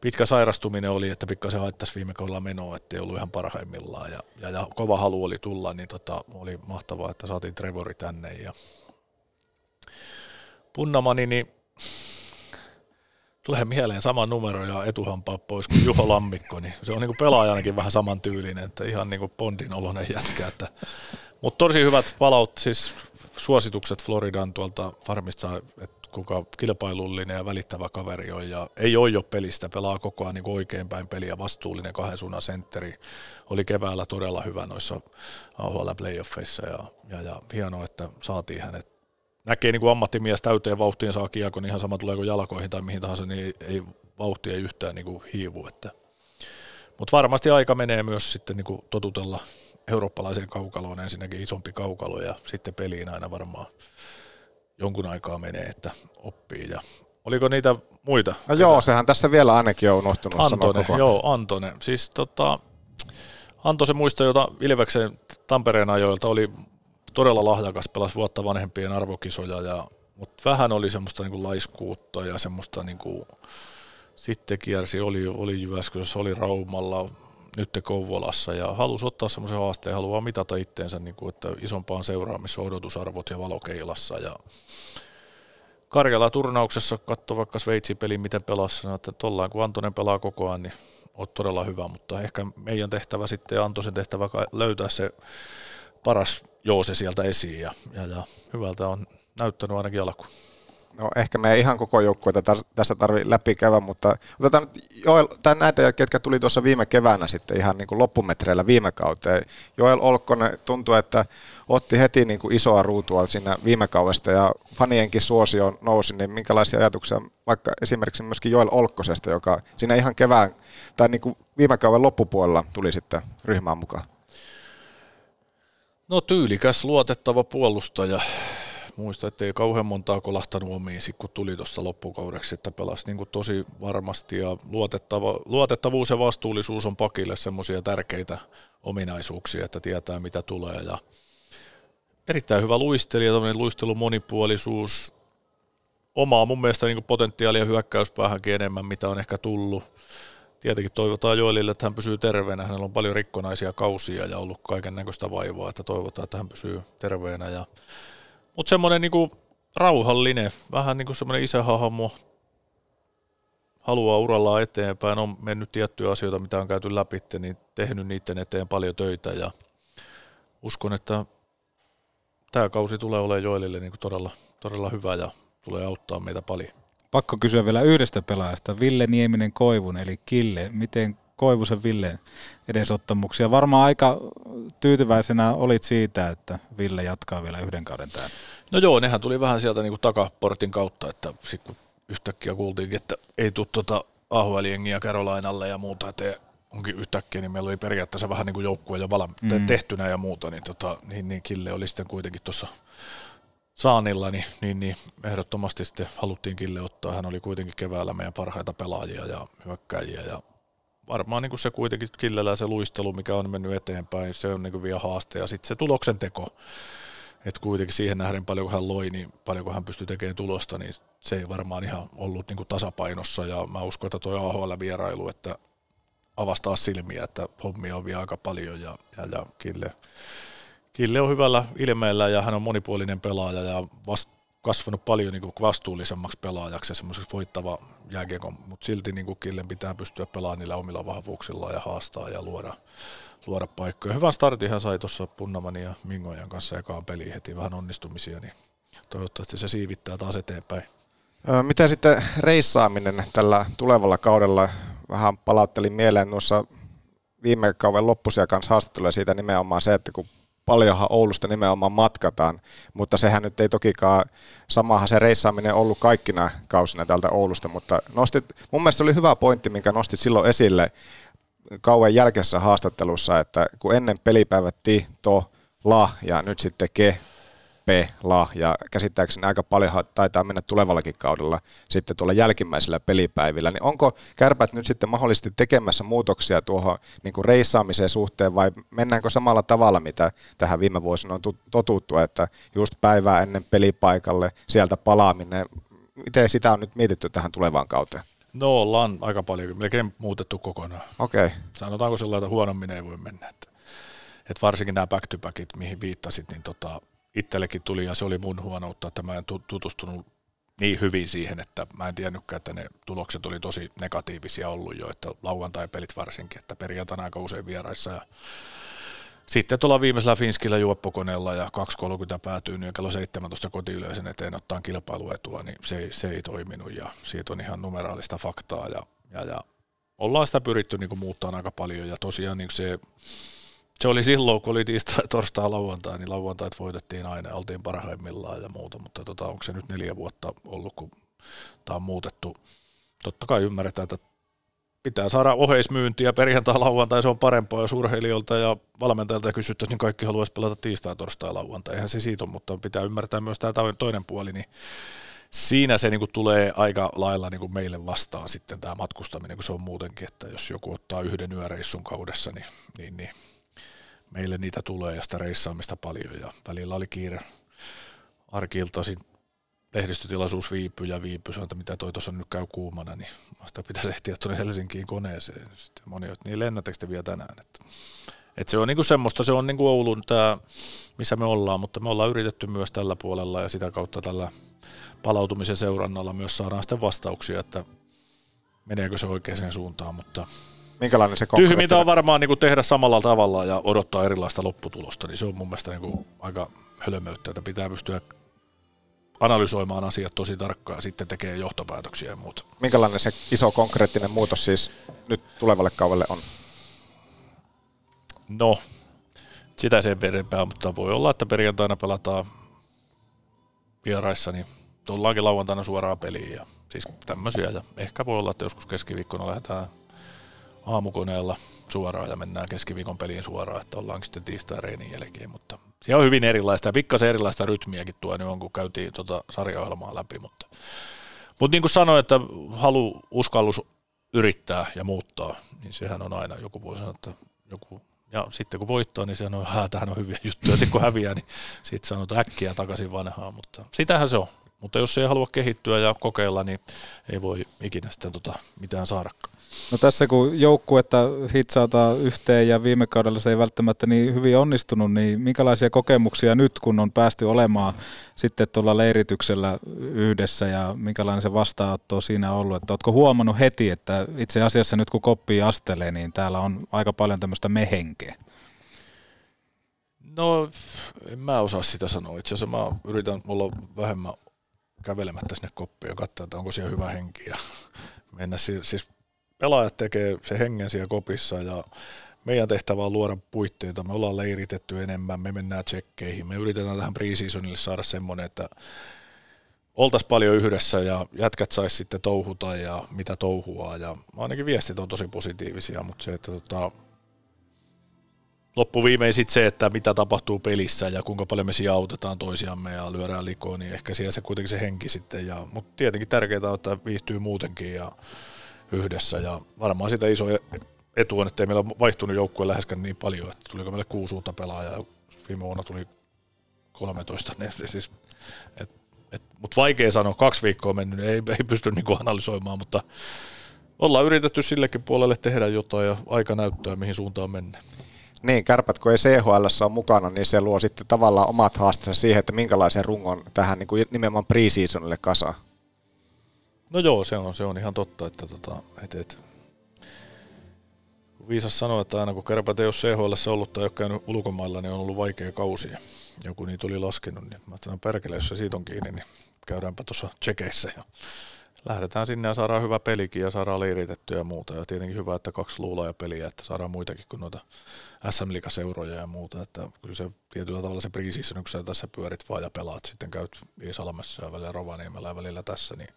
pitkä sairastuminen oli, että pikkasen haittaisi viime kaudella menoa, ettei ollut ihan parhaimmillaan. Ja, ja, ja kova halu oli tulla, niin tota, oli mahtavaa, että saatiin Trevori tänne. Ja Punnamani, niin tulee mieleen sama numero ja etuhampaa pois kuin Juho Lammikko, niin se on niin pelaajanakin vähän saman tyylinen, että ihan niin kuin Bondin oloinen jätkä. Että, mutta tosi hyvät palaut, siis suositukset Floridan tuolta farmista, että kuinka kilpailullinen ja välittävä kaveri on ja ei ole jo pelistä, pelaa koko ajan niin oikein päin peliä, vastuullinen kahden suunnan sentteri. Oli keväällä todella hyvä noissa AHL playoffeissa ja, ja, ja hienoa, että saatiin hänet näkee niin kuin ammattimies täyteen vauhtiin saa kiekon, niin ihan sama tuleeko jalkoihin tai mihin tahansa, niin ei, ei vauhti ei yhtään niin kuin hiivu. Että. Mutta varmasti aika menee myös sitten niin kuin totutella eurooppalaiseen kaukaloon, ensinnäkin isompi kaukalo ja sitten peliin aina varmaan jonkun aikaa menee, että oppii. Ja oliko niitä muita? No joo, sehän tässä vielä ainakin on unohtunut Antone, joo, Antone. Siis tota, Anto se muisto, jota Ilveksen Tampereen ajoilta oli todella lahjakas, pelasi vuotta vanhempien arvokisoja, ja, mutta vähän oli semmoista niin kuin laiskuutta ja semmoista niin kuin, sitten kiersi, oli, oli Jyväskylässä, oli Raumalla, nyt Kouvolassa ja halusi ottaa semmoisen haasteen, haluaa mitata itteensä, niin kuin, että isompaan seuraamissa on odotusarvot ja valokeilassa ja Karjala-turnauksessa katso vaikka Sveitsin peli, miten pelasi, että tollaan kun Antonen pelaa koko ajan, niin oot todella hyvä, mutta ehkä meidän tehtävä sitten ja Antosen tehtävä löytää se paras joose sieltä esiin ja, ja, ja hyvältä on näyttänyt ainakin alku. No ehkä me ei ihan koko joukkueita tar- tässä tarvitse läpikäydä, mutta otetaan nyt Joel, tai näitä, ketkä tuli tuossa viime keväänä sitten ihan niin kuin loppumetreillä viime kauteen. Joel Olkkonen tuntuu, että otti heti niin kuin isoa ruutua siinä viime kaudesta ja fanienkin suosio nousi, niin minkälaisia ajatuksia vaikka esimerkiksi myöskin Joel Olkkosesta, joka siinä ihan kevään tai niin kuin viime kauden loppupuolella tuli sitten ryhmään mukaan? No tyylikäs, luotettava puolustaja. Muista, ettei kauhean montaa kolahtanut omiin, kun tuli tuosta loppukaudeksi, että pelasi niin tosi varmasti ja luotettava, luotettavuus ja vastuullisuus on pakille semmoisia tärkeitä ominaisuuksia, että tietää mitä tulee ja erittäin hyvä luistelija, tämmöinen luistelun monipuolisuus, omaa mun mielestä niin potentiaalia hyökkäyspäähänkin enemmän, mitä on ehkä tullut. Tietenkin toivotaan Joelille, että hän pysyy terveenä. Hänellä on paljon rikkonaisia kausia ja ollut kaiken näköistä vaivaa, että toivotaan, että hän pysyy terveenä. Ja... Mutta semmoinen niinku rauhallinen, vähän niin kuin semmoinen isähahmo, haluaa urallaan eteenpäin, on mennyt tiettyjä asioita, mitä on käyty läpi, niin tehnyt niiden eteen paljon töitä ja uskon, että tämä kausi tulee olemaan Joelille niin todella, todella hyvä ja tulee auttaa meitä paljon. Pakko kysyä vielä yhdestä pelaajasta, Ville Nieminen Koivun, eli Kille. Miten Koivusen Ville edesottamuksia? Varmaan aika tyytyväisenä olit siitä, että Ville jatkaa vielä yhden kauden täällä. No joo, nehän tuli vähän sieltä niin kuin takaportin kautta, että sitten kun yhtäkkiä kuultiinkin, että ei tule tuota AHL-jengiä Carolinalle ja muuta, että onkin yhtäkkiä, niin meillä oli periaatteessa vähän niin kuin joukkue jo vala- Mm. tehtynä ja muuta, niin, tota, niin, niin Kille oli sitten kuitenkin tuossa saanilla, niin, niin, niin ehdottomasti sitten haluttiin Kille ottaa. Hän oli kuitenkin keväällä meidän parhaita pelaajia ja hyökkäjiä ja varmaan niin kuin se kuitenkin Killellä se luistelu, mikä on mennyt eteenpäin, se on niin kuin vielä haaste ja sitten se tuloksen teko. Että kuitenkin siihen nähden paljonko hän loi, niin paljonko hän pystyi tekemään tulosta, niin se ei varmaan ihan ollut niin kuin tasapainossa ja mä uskon, että tuo AHL-vierailu, että avastaa silmiä, että hommia on vielä aika paljon ja, ja, ja Kille, Kille on hyvällä ilmeellä ja hän on monipuolinen pelaaja ja vast, kasvanut paljon niin kuin vastuullisemmaksi pelaajaksi ja semmoiseksi voittava jääkiekon, mutta silti niin kuin Killen pitää pystyä pelaamaan niillä omilla vahvuuksillaan ja haastaa ja luoda, luoda paikkoja. Hyvän startin hän sai tuossa Punnamani ja Mingojan kanssa ekaan peliin heti vähän onnistumisia, niin toivottavasti se siivittää taas eteenpäin. Miten sitten reissaaminen tällä tulevalla kaudella? Vähän palauttelin mieleen noissa viime kauden loppuisia kanssa haastatteluja siitä nimenomaan se, että kun paljonhan Oulusta nimenomaan matkataan, mutta sehän nyt ei tokikaan, samahan se reissaaminen ollut kaikkina kausina täältä Oulusta, mutta nostit, mun mielestä oli hyvä pointti, minkä nostit silloin esille kauan jälkeisessä haastattelussa, että kun ennen pelipäivät ti, to, la ja nyt sitten ke, pe, la ja käsittääkseni aika paljon taitaa mennä tulevallakin kaudella sitten tuolla jälkimmäisillä pelipäivillä, niin onko kärpät nyt sitten mahdollisesti tekemässä muutoksia tuohon niin kuin reissaamiseen suhteen vai mennäänkö samalla tavalla, mitä tähän viime vuosina on tu- totuttu, että just päivää ennen pelipaikalle, sieltä palaaminen, miten sitä on nyt mietitty tähän tulevaan kauteen? No ollaan aika paljon, melkein muutettu kokonaan. Okei. Sanotaanko sellainen, että huonommin ei voi mennä. Että, että varsinkin nämä back to backit, mihin viittasit, niin tota, itsellekin tuli ja se oli mun huonoutta, että mä en tu- tutustunut niin hyvin siihen, että mä en tiennytkään, että ne tulokset oli tosi negatiivisia ollut jo, että lauantai-pelit varsinkin, että perjantaina aika usein vieraissa ja sitten tuolla viimeisellä Finskillä juoppokoneella ja 2.30 päätyy niin kello 17 kotiyleisön eteen ottaa kilpailuetua, niin se, ei- se ei toiminut ja siitä on ihan numeraalista faktaa ja, ja, ja ollaan sitä pyritty niin muuttaa aika paljon ja tosiaan niin se, se oli silloin, kun oli tiistai, torstai, lauantai, niin lauantait voitettiin aina ja oltiin parhaimmillaan ja muuta, mutta tota, onko se nyt neljä vuotta ollut, kun tämä on muutettu. Totta kai ymmärretään, että pitää saada oheismyyntiä perjantai lauantai, se on parempaa, jos urheilijoilta ja valmentajilta kysyttäisiin, niin kaikki haluaisi pelata tiistai, torstai, lauantai. Eihän se siitä ole, mutta pitää ymmärtää myös tämä toinen puoli, niin siinä se niinku tulee aika lailla niinku meille vastaan sitten tämä matkustaminen, kun se on muutenkin, että jos joku ottaa yhden yöreissun kaudessa, niin, niin, niin meille niitä tulee ja sitä reissaamista paljon ja välillä oli kiire arkiiltaisin lehdistötilaisuus viipyy ja viipyy, että mitä toi tuossa nyt käy kuumana, niin vasta pitäisi ehtiä tuonne Helsinkiin koneeseen. Sitten moni, että niin lennättekö te vielä tänään? Että, että se on niinku semmoista, se on niinku Oulun tämä, missä me ollaan, mutta me ollaan yritetty myös tällä puolella ja sitä kautta tällä palautumisen seurannalla myös saadaan sitten vastauksia, että meneekö se oikeaan suuntaan, mutta Minkälainen se tyhmintä on varmaan niin tehdä samalla tavalla ja odottaa erilaista lopputulosta, niin se on mun mielestä niin aika hölmöyttä, että pitää pystyä analysoimaan asiat tosi tarkkaan ja sitten tekee johtopäätöksiä ja muuta. Minkälainen se iso konkreettinen muutos siis nyt tulevalle kaudelle on? No, sitä sen verempää, mutta voi olla, että perjantaina pelataan vieraissa, niin tullaankin lauantaina suoraan peliin ja siis tämmöisiä. Ja ehkä voi olla, että joskus keskiviikkona lähdetään aamukoneella suoraan ja mennään keskiviikon peliin suoraan, että ollaankin sitten tiistai reenin jälkeen, mutta siellä on hyvin erilaista ja pikkasen erilaista rytmiäkin tuo nyt on, kun käytiin tuota sarjaohjelmaa läpi, mutta, mutta niin kuin sanoin, että halu, uskallus yrittää ja muuttaa, niin sehän on aina, joku voi sanoa, että joku ja sitten kun voittaa, niin se on, että tähän on hyviä juttuja. Sitten kun häviää, niin sitten sanotaan äkkiä takaisin vanhaan. Mutta sitähän se on. Mutta jos ei halua kehittyä ja kokeilla, niin ei voi ikinä sitten tota mitään saadakaan. No tässä kun joukkuetta hitsaataan yhteen ja viime kaudella se ei välttämättä niin hyvin onnistunut, niin minkälaisia kokemuksia nyt, kun on päästy olemaan sitten tuolla leirityksellä yhdessä ja minkälainen se vastaanotto siinä ollut? Että oletko huomannut heti, että itse asiassa nyt kun koppii astelee, niin täällä on aika paljon tämmöistä mehenkeä? No, en mä osaa sitä sanoa. Itse asiassa mä yritän olla vähemmän kävelemättä sinne koppiin ja katsoa, että onko siellä hyvä henki. Ja [LAUGHS] mennä si- siis pelaajat tekee se hengen siellä kopissa ja meidän tehtävä on luoda puitteita. Me ollaan leiritetty enemmän, me mennään tsekkeihin. Me yritetään tähän preseasonille saada semmoinen, että oltaisiin paljon yhdessä ja jätkät saisi sitten touhuta ja mitä touhua. Ja ainakin viestit on tosi positiivisia, mutta se, että tota, loppuviimein sitten se, että mitä tapahtuu pelissä ja kuinka paljon me siellä autetaan toisiamme ja lyödään likoon, niin ehkä siellä se kuitenkin se henki sitten. Ja, mutta tietenkin tärkeää on, että viihtyy muutenkin ja yhdessä ja varmaan sitä iso etu on, että ei meillä vaihtunut joukkue läheskään niin paljon, että tuliko meille kuusi uutta pelaajaa viime vuonna tuli 13, [LAUGHS] niin siis, et, et, mutta vaikea sanoa, kaksi viikkoa mennyt, ei, ei pysty niinku analysoimaan, mutta ollaan yritetty sillekin puolelle tehdä jotain ja aika näyttää, mihin suuntaan mennään. Niin, kärpät kun ei CHL on mukana, niin se luo sitten tavallaan omat haasteensa siihen, että minkälaisen rungon tähän niin kuin nimenomaan preseasonille kasaan. No joo, se on, se on ihan totta, että tota, et, et, viisas sanoi, että aina kun kärpät ei ole CHL ollut tai ole käynyt ulkomailla, niin on ollut vaikea kausi. Joku niitä oli laskenut, niin mä ajattelin, perkele, jos se siitä on kiinni, niin käydäänpä tuossa tsekeissä ja lähdetään sinne ja saadaan hyvä pelikin ja saadaan leiritettyä ja muuta. Ja tietenkin hyvä, että kaksi luulaa ja peliä, että saadaan muitakin kuin noita sm seuroja ja muuta. Että kyllä se tietyllä tavalla se preseason, kun sä tässä pyörit vaan ja pelaat, sitten käyt Iisalmessa ja välillä Rovaniemellä ja välillä tässä, niin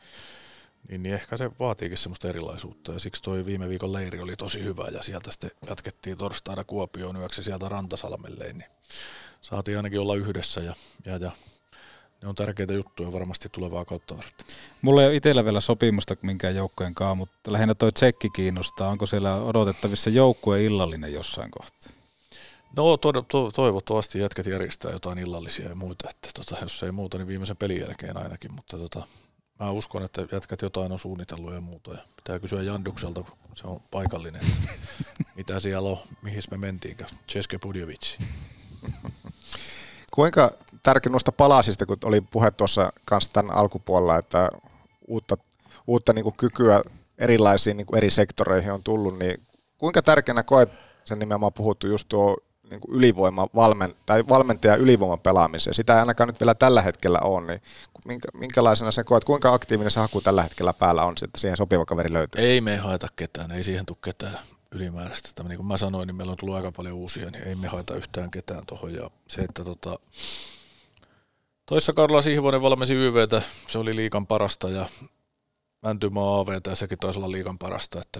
niin, niin ehkä se vaatiikin semmoista erilaisuutta ja siksi toi viime viikon leiri oli tosi hyvä ja sieltä sitten jatkettiin torstaina Kuopioon yöksi sieltä Rantasalmelle, niin saatiin ainakin olla yhdessä ja, ja, ja ne on tärkeitä juttuja varmasti tulevaa kautta varten. Mulla ei ole itsellä vielä sopimusta minkään joukkojen kanssa, mutta lähinnä toi tsekki kiinnostaa. Onko siellä odotettavissa joukkue illallinen jossain kohtaa? No to, to, toivottavasti jätkät järjestää jotain illallisia ja muita, että tota, jos ei muuta, niin viimeisen pelin jälkeen ainakin, mutta tota, mä uskon, että jätkät jotain on suunnitellut ja muuta. Ja pitää kysyä Jandukselta, kun se on paikallinen, [LAUGHS] mitä siellä on, mihin me mentiin, Ceske Budjevic. Kuinka tärkeä noista palasista, kun oli puhe tuossa kanssa tämän alkupuolella, että uutta, uutta niin kuin kykyä erilaisiin niin kuin eri sektoreihin on tullut, niin kuinka tärkeänä koet sen nimenomaan puhuttu just tuo niin kuin ylivoima valmen, tai valmentaja ylivoiman pelaamiseen. Sitä ei ainakaan nyt vielä tällä hetkellä ole, niin minkä, minkälaisena se koet, kuinka aktiivinen se haku tällä hetkellä päällä on, että siihen sopiva kaveri löytyy? Ei me haeta ketään, ei siihen tule ketään ylimääräistä. Tämä, niin kuin mä sanoin, niin meillä on tullut aika paljon uusia, niin ei me haeta yhtään ketään tuohon. Ja se, että tota, toissa Karla Sihvonen valmensi YVtä, se oli liikan parasta ja Mäntymaa AVtä ja sekin taisi olla liikan parasta, että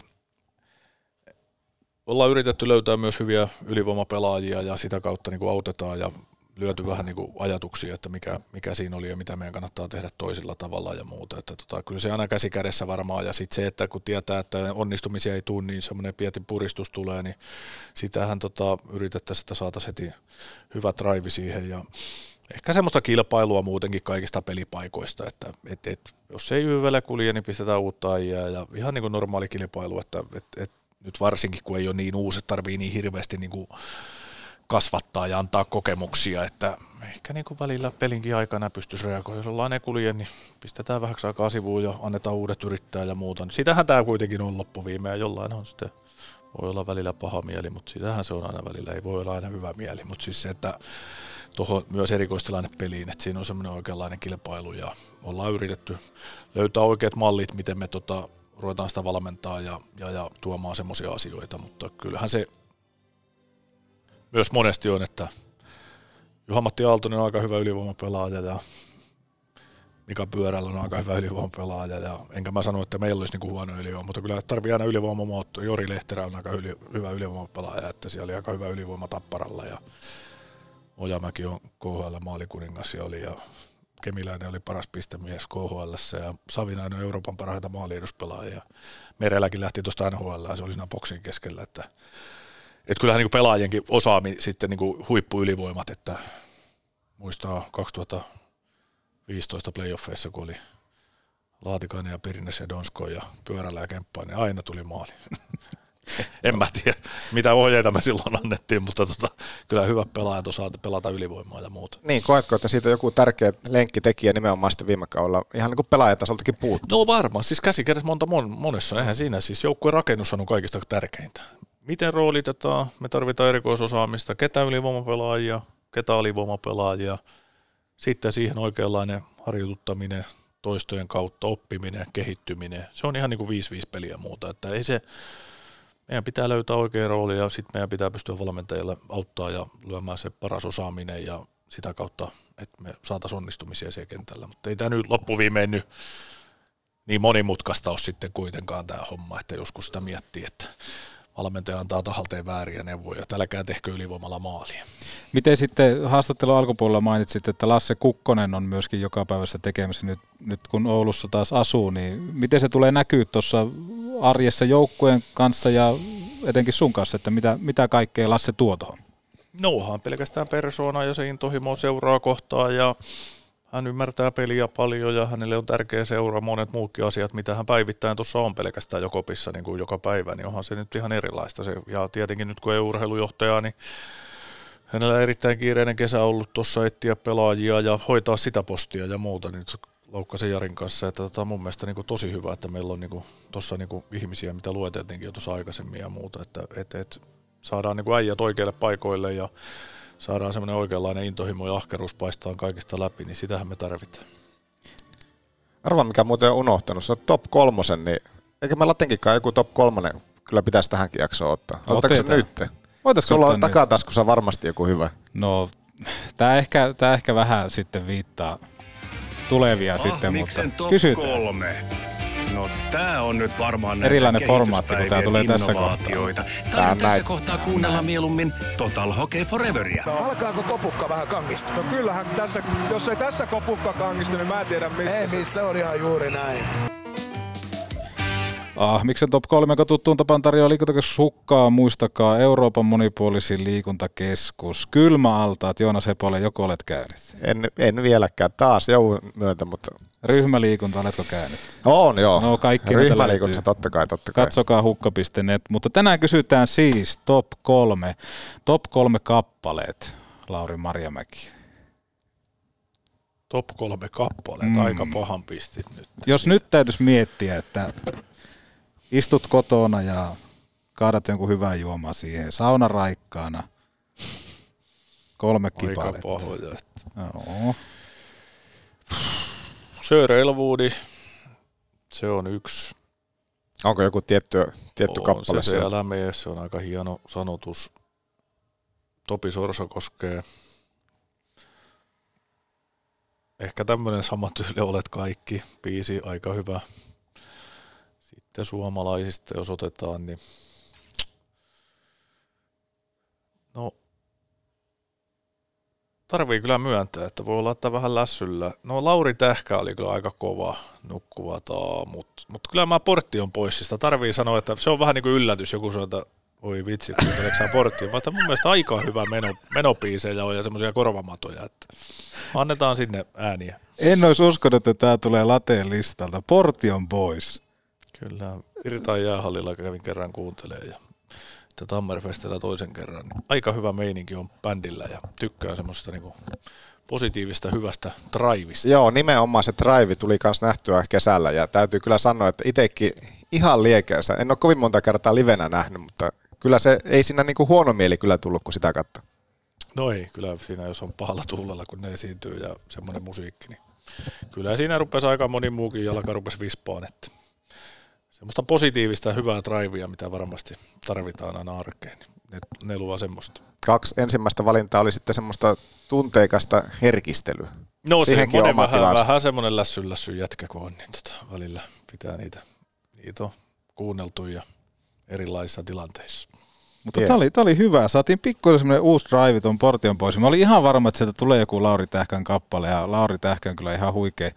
ollaan yritetty löytää myös hyviä ylivoimapelaajia ja sitä kautta niin kuin autetaan ja lyöty vähän niin kuin ajatuksia, että mikä, mikä siinä oli ja mitä meidän kannattaa tehdä toisella tavalla ja muuta. Että tota, kyllä se aina käsi kädessä varmaan ja sitten se, että kun tietää, että onnistumisia ei tule, niin semmoinen pieti puristus tulee, niin sitähän tota, yritettäisiin, että saataisiin heti hyvä drive siihen ja ehkä semmoista kilpailua muutenkin kaikista pelipaikoista, että et, et, jos ei YVlle kulje, niin pistetään uutta ajaa ja ihan niin kuin normaali kilpailu, että et, et, nyt varsinkin kun ei ole niin uusi, tarvii niin hirveästi niin kuin kasvattaa ja antaa kokemuksia, että ehkä niin kuin välillä pelinkin aikana pystyisi reagoimaan. Jos ollaan ne kulje, niin pistetään vähäksi aikaa sivuun ja annetaan uudet yrittää ja muuta. Niin sitähän tämä kuitenkin on loppuviime ja jollain on sitten voi olla välillä paha mieli, mutta sitähän se on aina välillä, ei voi olla aina hyvä mieli, mutta siis se, että tuohon myös erikoistilanne peliin, että siinä on semmoinen oikeanlainen kilpailu ja ollaan yritetty löytää oikeat mallit, miten me tota, ruvetaan sitä valmentaa ja, ja, ja tuomaan semmoisia asioita, mutta kyllähän se myös monesti on, että Juha-Matti Aaltonen on aika hyvä ylivoimapelaaja ja Mika Pyörällä on aika hyvä ylivoimapelaaja ja enkä mä sano, että meillä olisi niinku huono ylivoima, mutta kyllä tarvii aina ylivoimamootto. Jori Lehterä on aika yli, hyvä ylivoimapelaaja, että siellä oli aika hyvä ylivoima Tapparalla ja Ojamäki on KHL maalikuningas ja oli ja Kemiläinen oli paras pistemies KHL ja Savinainen on Euroopan parhaita maalieduspelaajia. Merelläkin lähti tuosta NHL, se oli siinä boksin keskellä, että että kyllähän niin pelaajienkin osaami sitten niin huippuylivoimat, että muistaa 2015 playoffeissa, kun oli Laatikainen ja Pirines ja Donsko ja Pyörällä ja Kemppaa, niin aina tuli maali. [LAUGHS] en mä tiedä, mitä ohjeita me silloin annettiin, mutta tota, kyllä hyvä pelaajat osaa pelata ylivoimaa ja muuta. Niin, koetko, että siitä joku tärkeä lenkkitekijä nimenomaan sitten viime kaudella ihan niin kuin pelaajatasoltakin puuttuu? No varmaan, siis käsikädessä monta mon, monessa, eihän siinä siis joukkueen rakennus on kaikista tärkeintä miten roolitetaan, me tarvitaan erikoisosaamista, ketä ylivoimapelaajia, ketä alivoimapelaajia, sitten siihen oikeanlainen harjoituttaminen, toistojen kautta oppiminen, kehittyminen. Se on ihan niin kuin 5-5 peliä muuta, että ei se, meidän pitää löytää oikea rooli ja sitten meidän pitää pystyä valmentajille auttaa ja lyömään se paras osaaminen ja sitä kautta, että me saataisiin onnistumisia siellä kentällä. Mutta ei tämä nyt loppuviimein nyt niin monimutkaista ole sitten kuitenkaan tämä homma, että joskus sitä miettii, että valmentaja antaa tahalteen vääriä neuvoja, että älkää tehkö ylivoimalla maalia. Miten sitten haastattelun alkupuolella mainitsit, että Lasse Kukkonen on myöskin joka päivässä tekemässä nyt, nyt kun Oulussa taas asuu, niin miten se tulee näkyä tuossa arjessa joukkueen kanssa ja etenkin sun kanssa, että mitä, mitä kaikkea Lasse tuo tuohon? Nouhaan pelkästään persoona ja se intohimo seuraa kohtaa ja hän ymmärtää peliä paljon ja hänelle on tärkeä seuraa monet muutkin asiat, mitä hän päivittäin tuossa on pelkästään jo kopissa niin kuin joka päivä, niin onhan se nyt ihan erilaista. Se, ja tietenkin nyt kun ei urheilujohtaja, niin hänellä on erittäin kiireinen kesä ollut tuossa etsiä pelaajia ja hoitaa sitä postia ja muuta, niin Laukkasen Jarin kanssa, että tota, mun mielestä niin kuin tosi hyvä, että meillä on niin tuossa niin ihmisiä, mitä lueteltiinkin jo tuossa aikaisemmin ja muuta, että et, et, saadaan niin kuin äijät oikeille paikoille ja saadaan semmoinen oikeanlainen intohimo ja ahkeruus paistaa kaikista läpi, niin sitähän me tarvitaan. Arva, mikä muuten on unohtanut, se on top kolmosen, niin eikö me latenkinkaan joku top kolmonen kyllä pitäisi tähänkin jaksoon ottaa? Ottaako se nyt? Voitaisko Sulla on nyt? takataskussa varmasti joku hyvä. No, tämä ehkä, tää ehkä vähän sitten viittaa tulevia sitten, mutta kysytään. kolme. No tää on nyt varmaan Erilainen formaatti, kun tää tulee tässä kohtaa. Tai Tää tässä kohtaa kuunnella mieluummin Total Hockey Foreveria. Alkaako kopukka vähän kangista? No kyllähän tässä, jos ei tässä kopukka kangista, niin mä en tiedä missä. Ei missä, on ihan juuri näin. Ah, miksen top 3, joka tuttuun tapaan tarjoaa liikuntakeskus Hukkaa. Muistakaa Euroopan monipuolisin liikuntakeskus. Kylmäaltaat, Joonas Hepolle, joko olet käynyt? En, en vieläkään, taas joulun myötä, mutta... Ryhmäliikunta, oletko käynyt? On joo. No kaikki löytyy. totta kai, totta kai. Katsokaa hukka.net. Mutta tänään kysytään siis top kolme, top kolme kappaleet, Lauri Marjamäki. Top kolme kappaleet, Mm. aika pahan pistit nyt. Jos nyt täytyisi miettiä, että istut kotona ja kaadat jonkun hyvän juomaa siihen, sauna raikkaana, kolme Aika kipaletta. pahoja. Joo. Sir Elwoodi, se on yksi. Onko joku tietty, tietty on kappale se, se mene, se on aika hieno sanotus. Topi Sorsa koskee. Ehkä tämmöinen sama tyyli olet kaikki. Biisi aika hyvä. Sitten suomalaisista, jos otetaan, niin no tarvii kyllä myöntää, että voi laittaa vähän lässyllä. No Lauri Tähkä oli kyllä aika kova nukkuvat aamut, mutta kyllä mä portti on pois. Sitä tarvii sanoa, että se on vähän niin kuin yllätys. Joku sanoo, että oi vitsi, kuunteleeko sä porttia? Mutta mun mielestä aika hyvä meno, menopiisejä on ja semmoisia korvamatoja, että annetaan sinne ääniä. En olisi uskonut, että tämä tulee lateen listalta. Porti on pois. Kyllä, Virtaan jäähallilla kävin kerran kuuntelemaan ja sitten Tammerfestillä toisen kerran. Niin aika hyvä meininki on bändillä ja tykkään semmoista niinku positiivista, hyvästä drivista. Joo, nimenomaan se drive tuli myös nähtyä kesällä ja täytyy kyllä sanoa, että itsekin ihan liekeänsä. En ole kovin monta kertaa livenä nähnyt, mutta kyllä se ei siinä niinku huono mieli kyllä tullut, kun sitä katsoi. No ei, kyllä siinä jos on pahalla tuulella, kun ne esiintyy ja semmoinen musiikki, niin kyllä siinä rupesi aika moni muukin jalka rupesi vispaan, että semmoista positiivista ja hyvää drivea, mitä varmasti tarvitaan aina arkeen, ne, ne luo semmoista. Kaksi ensimmäistä valintaa oli sitten semmoista tunteikasta herkistelyä. No Siihenkin on semmoinen oma vähän, tilansa. vähän semmoinen lässy, lässy jätkä, kun on, niin tota, välillä pitää niitä, niitä on kuunneltu ja erilaisissa tilanteissa. Mutta tämä oli, tää oli hyvä. Saatiin pikkuisen semmoinen uusi drive tuon portion pois. Mä olin ihan varma, että sieltä tulee joku Lauri Tähkän kappale. Ja Lauri Tähkä on kyllä ihan huikea,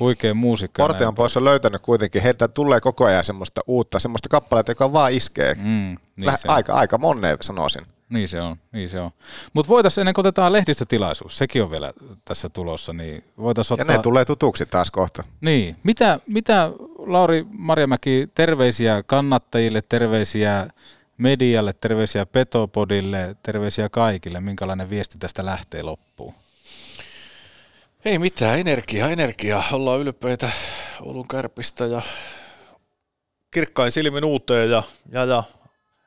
huikea muusikko. Portion pois on löytänyt kuitenkin, heiltä tulee koko ajan semmoista uutta, semmoista kappaletta, joka vaan iskee. Mm, niin Läh- aika, aika moneen sanoisin. Niin se on, niin se on. Mutta voitaisiin ennen kuin otetaan lehdistötilaisuus, sekin on vielä tässä tulossa, niin voitaisiin Ja ottaa... ne tulee tutuksi taas kohta. Niin, mitä, mitä Lauri Marjamäki, terveisiä kannattajille, terveisiä medialle, terveisiä Petopodille, terveisiä kaikille, minkälainen viesti tästä lähtee loppuun? Ei mitään, energiaa, energiaa. Ollaan ylpeitä Oulun kärpistä ja kirkkain silmin uuteen ja, ja, ja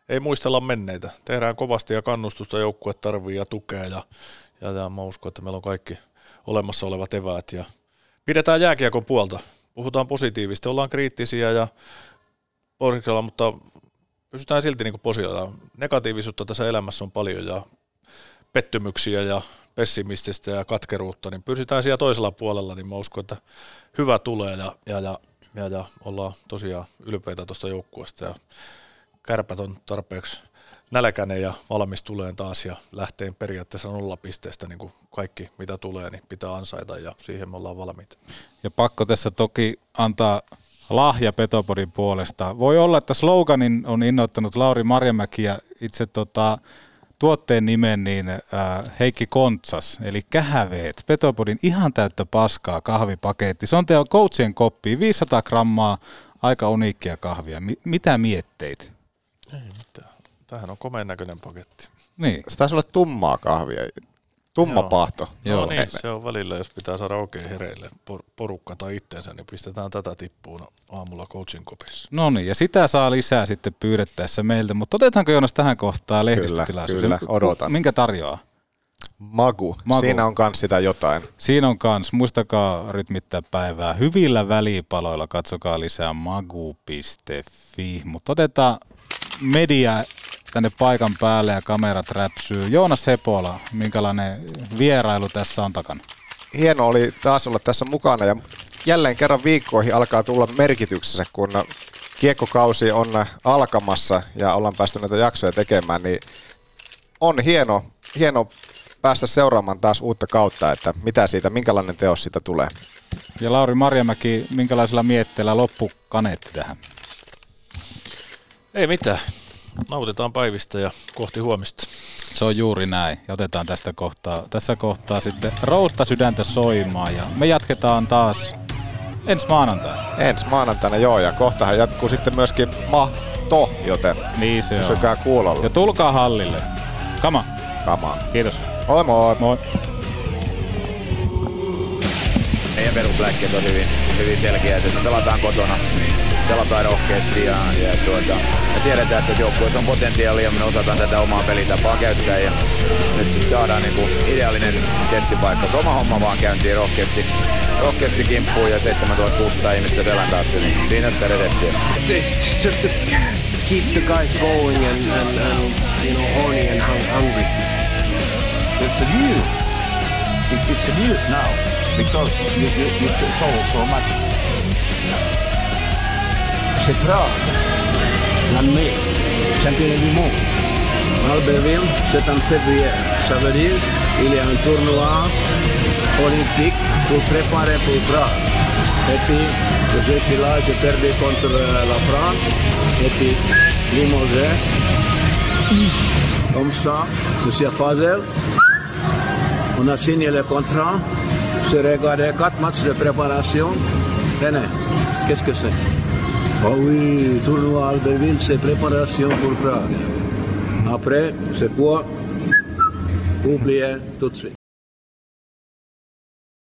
ei muistella menneitä. Tehdään kovasti ja kannustusta joukkue tarvii ja tukea ja ja, ja mä uskon, että meillä on kaikki olemassa olevat eväät ja pidetään jääkiekon puolta. Puhutaan positiivisesti, ollaan kriittisiä ja porskella, mutta pysytään silti niin positiivisia. Negatiivisuutta tässä elämässä on paljon ja pettymyksiä ja pessimististä ja katkeruutta, niin pysytään siellä toisella puolella, niin mä uskon, että hyvä tulee ja, ja, ja, ja, ja ollaan tosiaan ylpeitä tuosta joukkueesta ja kärpät on tarpeeksi nälkäinen ja valmis tulee taas ja lähtee periaatteessa nolla pisteestä niin kuin kaikki mitä tulee, niin pitää ansaita ja siihen me ollaan valmiita. Ja pakko tässä toki antaa lahja Petopodin puolesta. Voi olla, että sloganin on innoittanut Lauri Marjamäki ja itse tota, tuotteen nimen niin äh, Heikki Kontsas, eli kähäveet. Petopodin ihan täyttä paskaa kahvipaketti. Se on teidän coachien koppi, 500 grammaa, aika uniikkia kahvia. M- mitä mietteitä? Ei mitään. Tämähän on komeen näköinen paketti. Niin. Se taisi olla tummaa kahvia. Tumma Joo. pahto. Joo. No niin, se on välillä, jos pitää saada oikein hereille por- porukka tai itteensä, niin pistetään tätä tippuun aamulla coachin kopissa. No niin, ja sitä saa lisää sitten pyydettäessä meiltä, mutta otetaanko Jonas tähän kohtaan lehdistötilaisuus? kyllä, odotan. Minkä tarjoaa? Magu. Magu. Siinä on kans sitä jotain. Siinä on kans, muistakaa rytmittää päivää. Hyvillä välipaloilla katsokaa lisää magu.fi. Mutta otetaan media tänne paikan päälle ja kamerat räpsyy. Joonas Hepola, minkälainen vierailu tässä on takana? Hieno oli taas olla tässä mukana ja jälleen kerran viikkoihin alkaa tulla merkityksessä, kun kiekkokausi on alkamassa ja ollaan päästy näitä jaksoja tekemään, niin on hieno, hieno päästä seuraamaan taas uutta kautta, että mitä siitä, minkälainen teos siitä tulee. Ja Lauri Marjamäki, minkälaisella mietteellä loppu kaneetti tähän? Ei mitään. Nautitaan päivistä ja kohti huomista. Se on juuri näin. Ja otetaan tästä kohtaa, tässä kohtaa sitten routta sydäntä soimaan ja me jatketaan taas ensi maanantaina. Ensi maanantaina joo ja kohtahan jatkuu sitten myöskin mahto, joten niin se pysykää kuulolla. Ja tulkaa hallille. Kama. Kama. Kiitos. Moi moi. Moi. Meidän perusläkkeet on hyvin, hyvin selkeät, että me pelataan kotona, pelataan rohkeasti ja, ja tuota, me tiedetään, että joukkueessa on potentiaalia, me osataan tätä omaa pelitapaa käyttää ja nyt sitten saadaan niinku ideaalinen testipaikka. Se oma homma vaan käyntiin rohkeasti, rohkeasti kimppuun ja 7600 ihmistä selän taakse, niin siinä sitä redettiä. It's just to keep the guys going and, and, and you know horny and hung- hungry. It's a news. It, it's a news now because you, you, you. C'est Prague, l'année, championnat du monde. Albertville, c'est en février. Ça veut dire qu'il y a un tournoi olympique pour préparer pour Prague. Et puis, je suis là, j'ai perdu contre euh, la France. Et puis, limogé. Comme ça, Monsieur Fazel, on a signé le contrat. J'ai regardé quatre matchs de préparation. Tenez, qu'est-ce que c'est Ah oui, tournoi Albertville, c'est préparation pour Prague. Après, c'est quoi Oubliez tout de suite.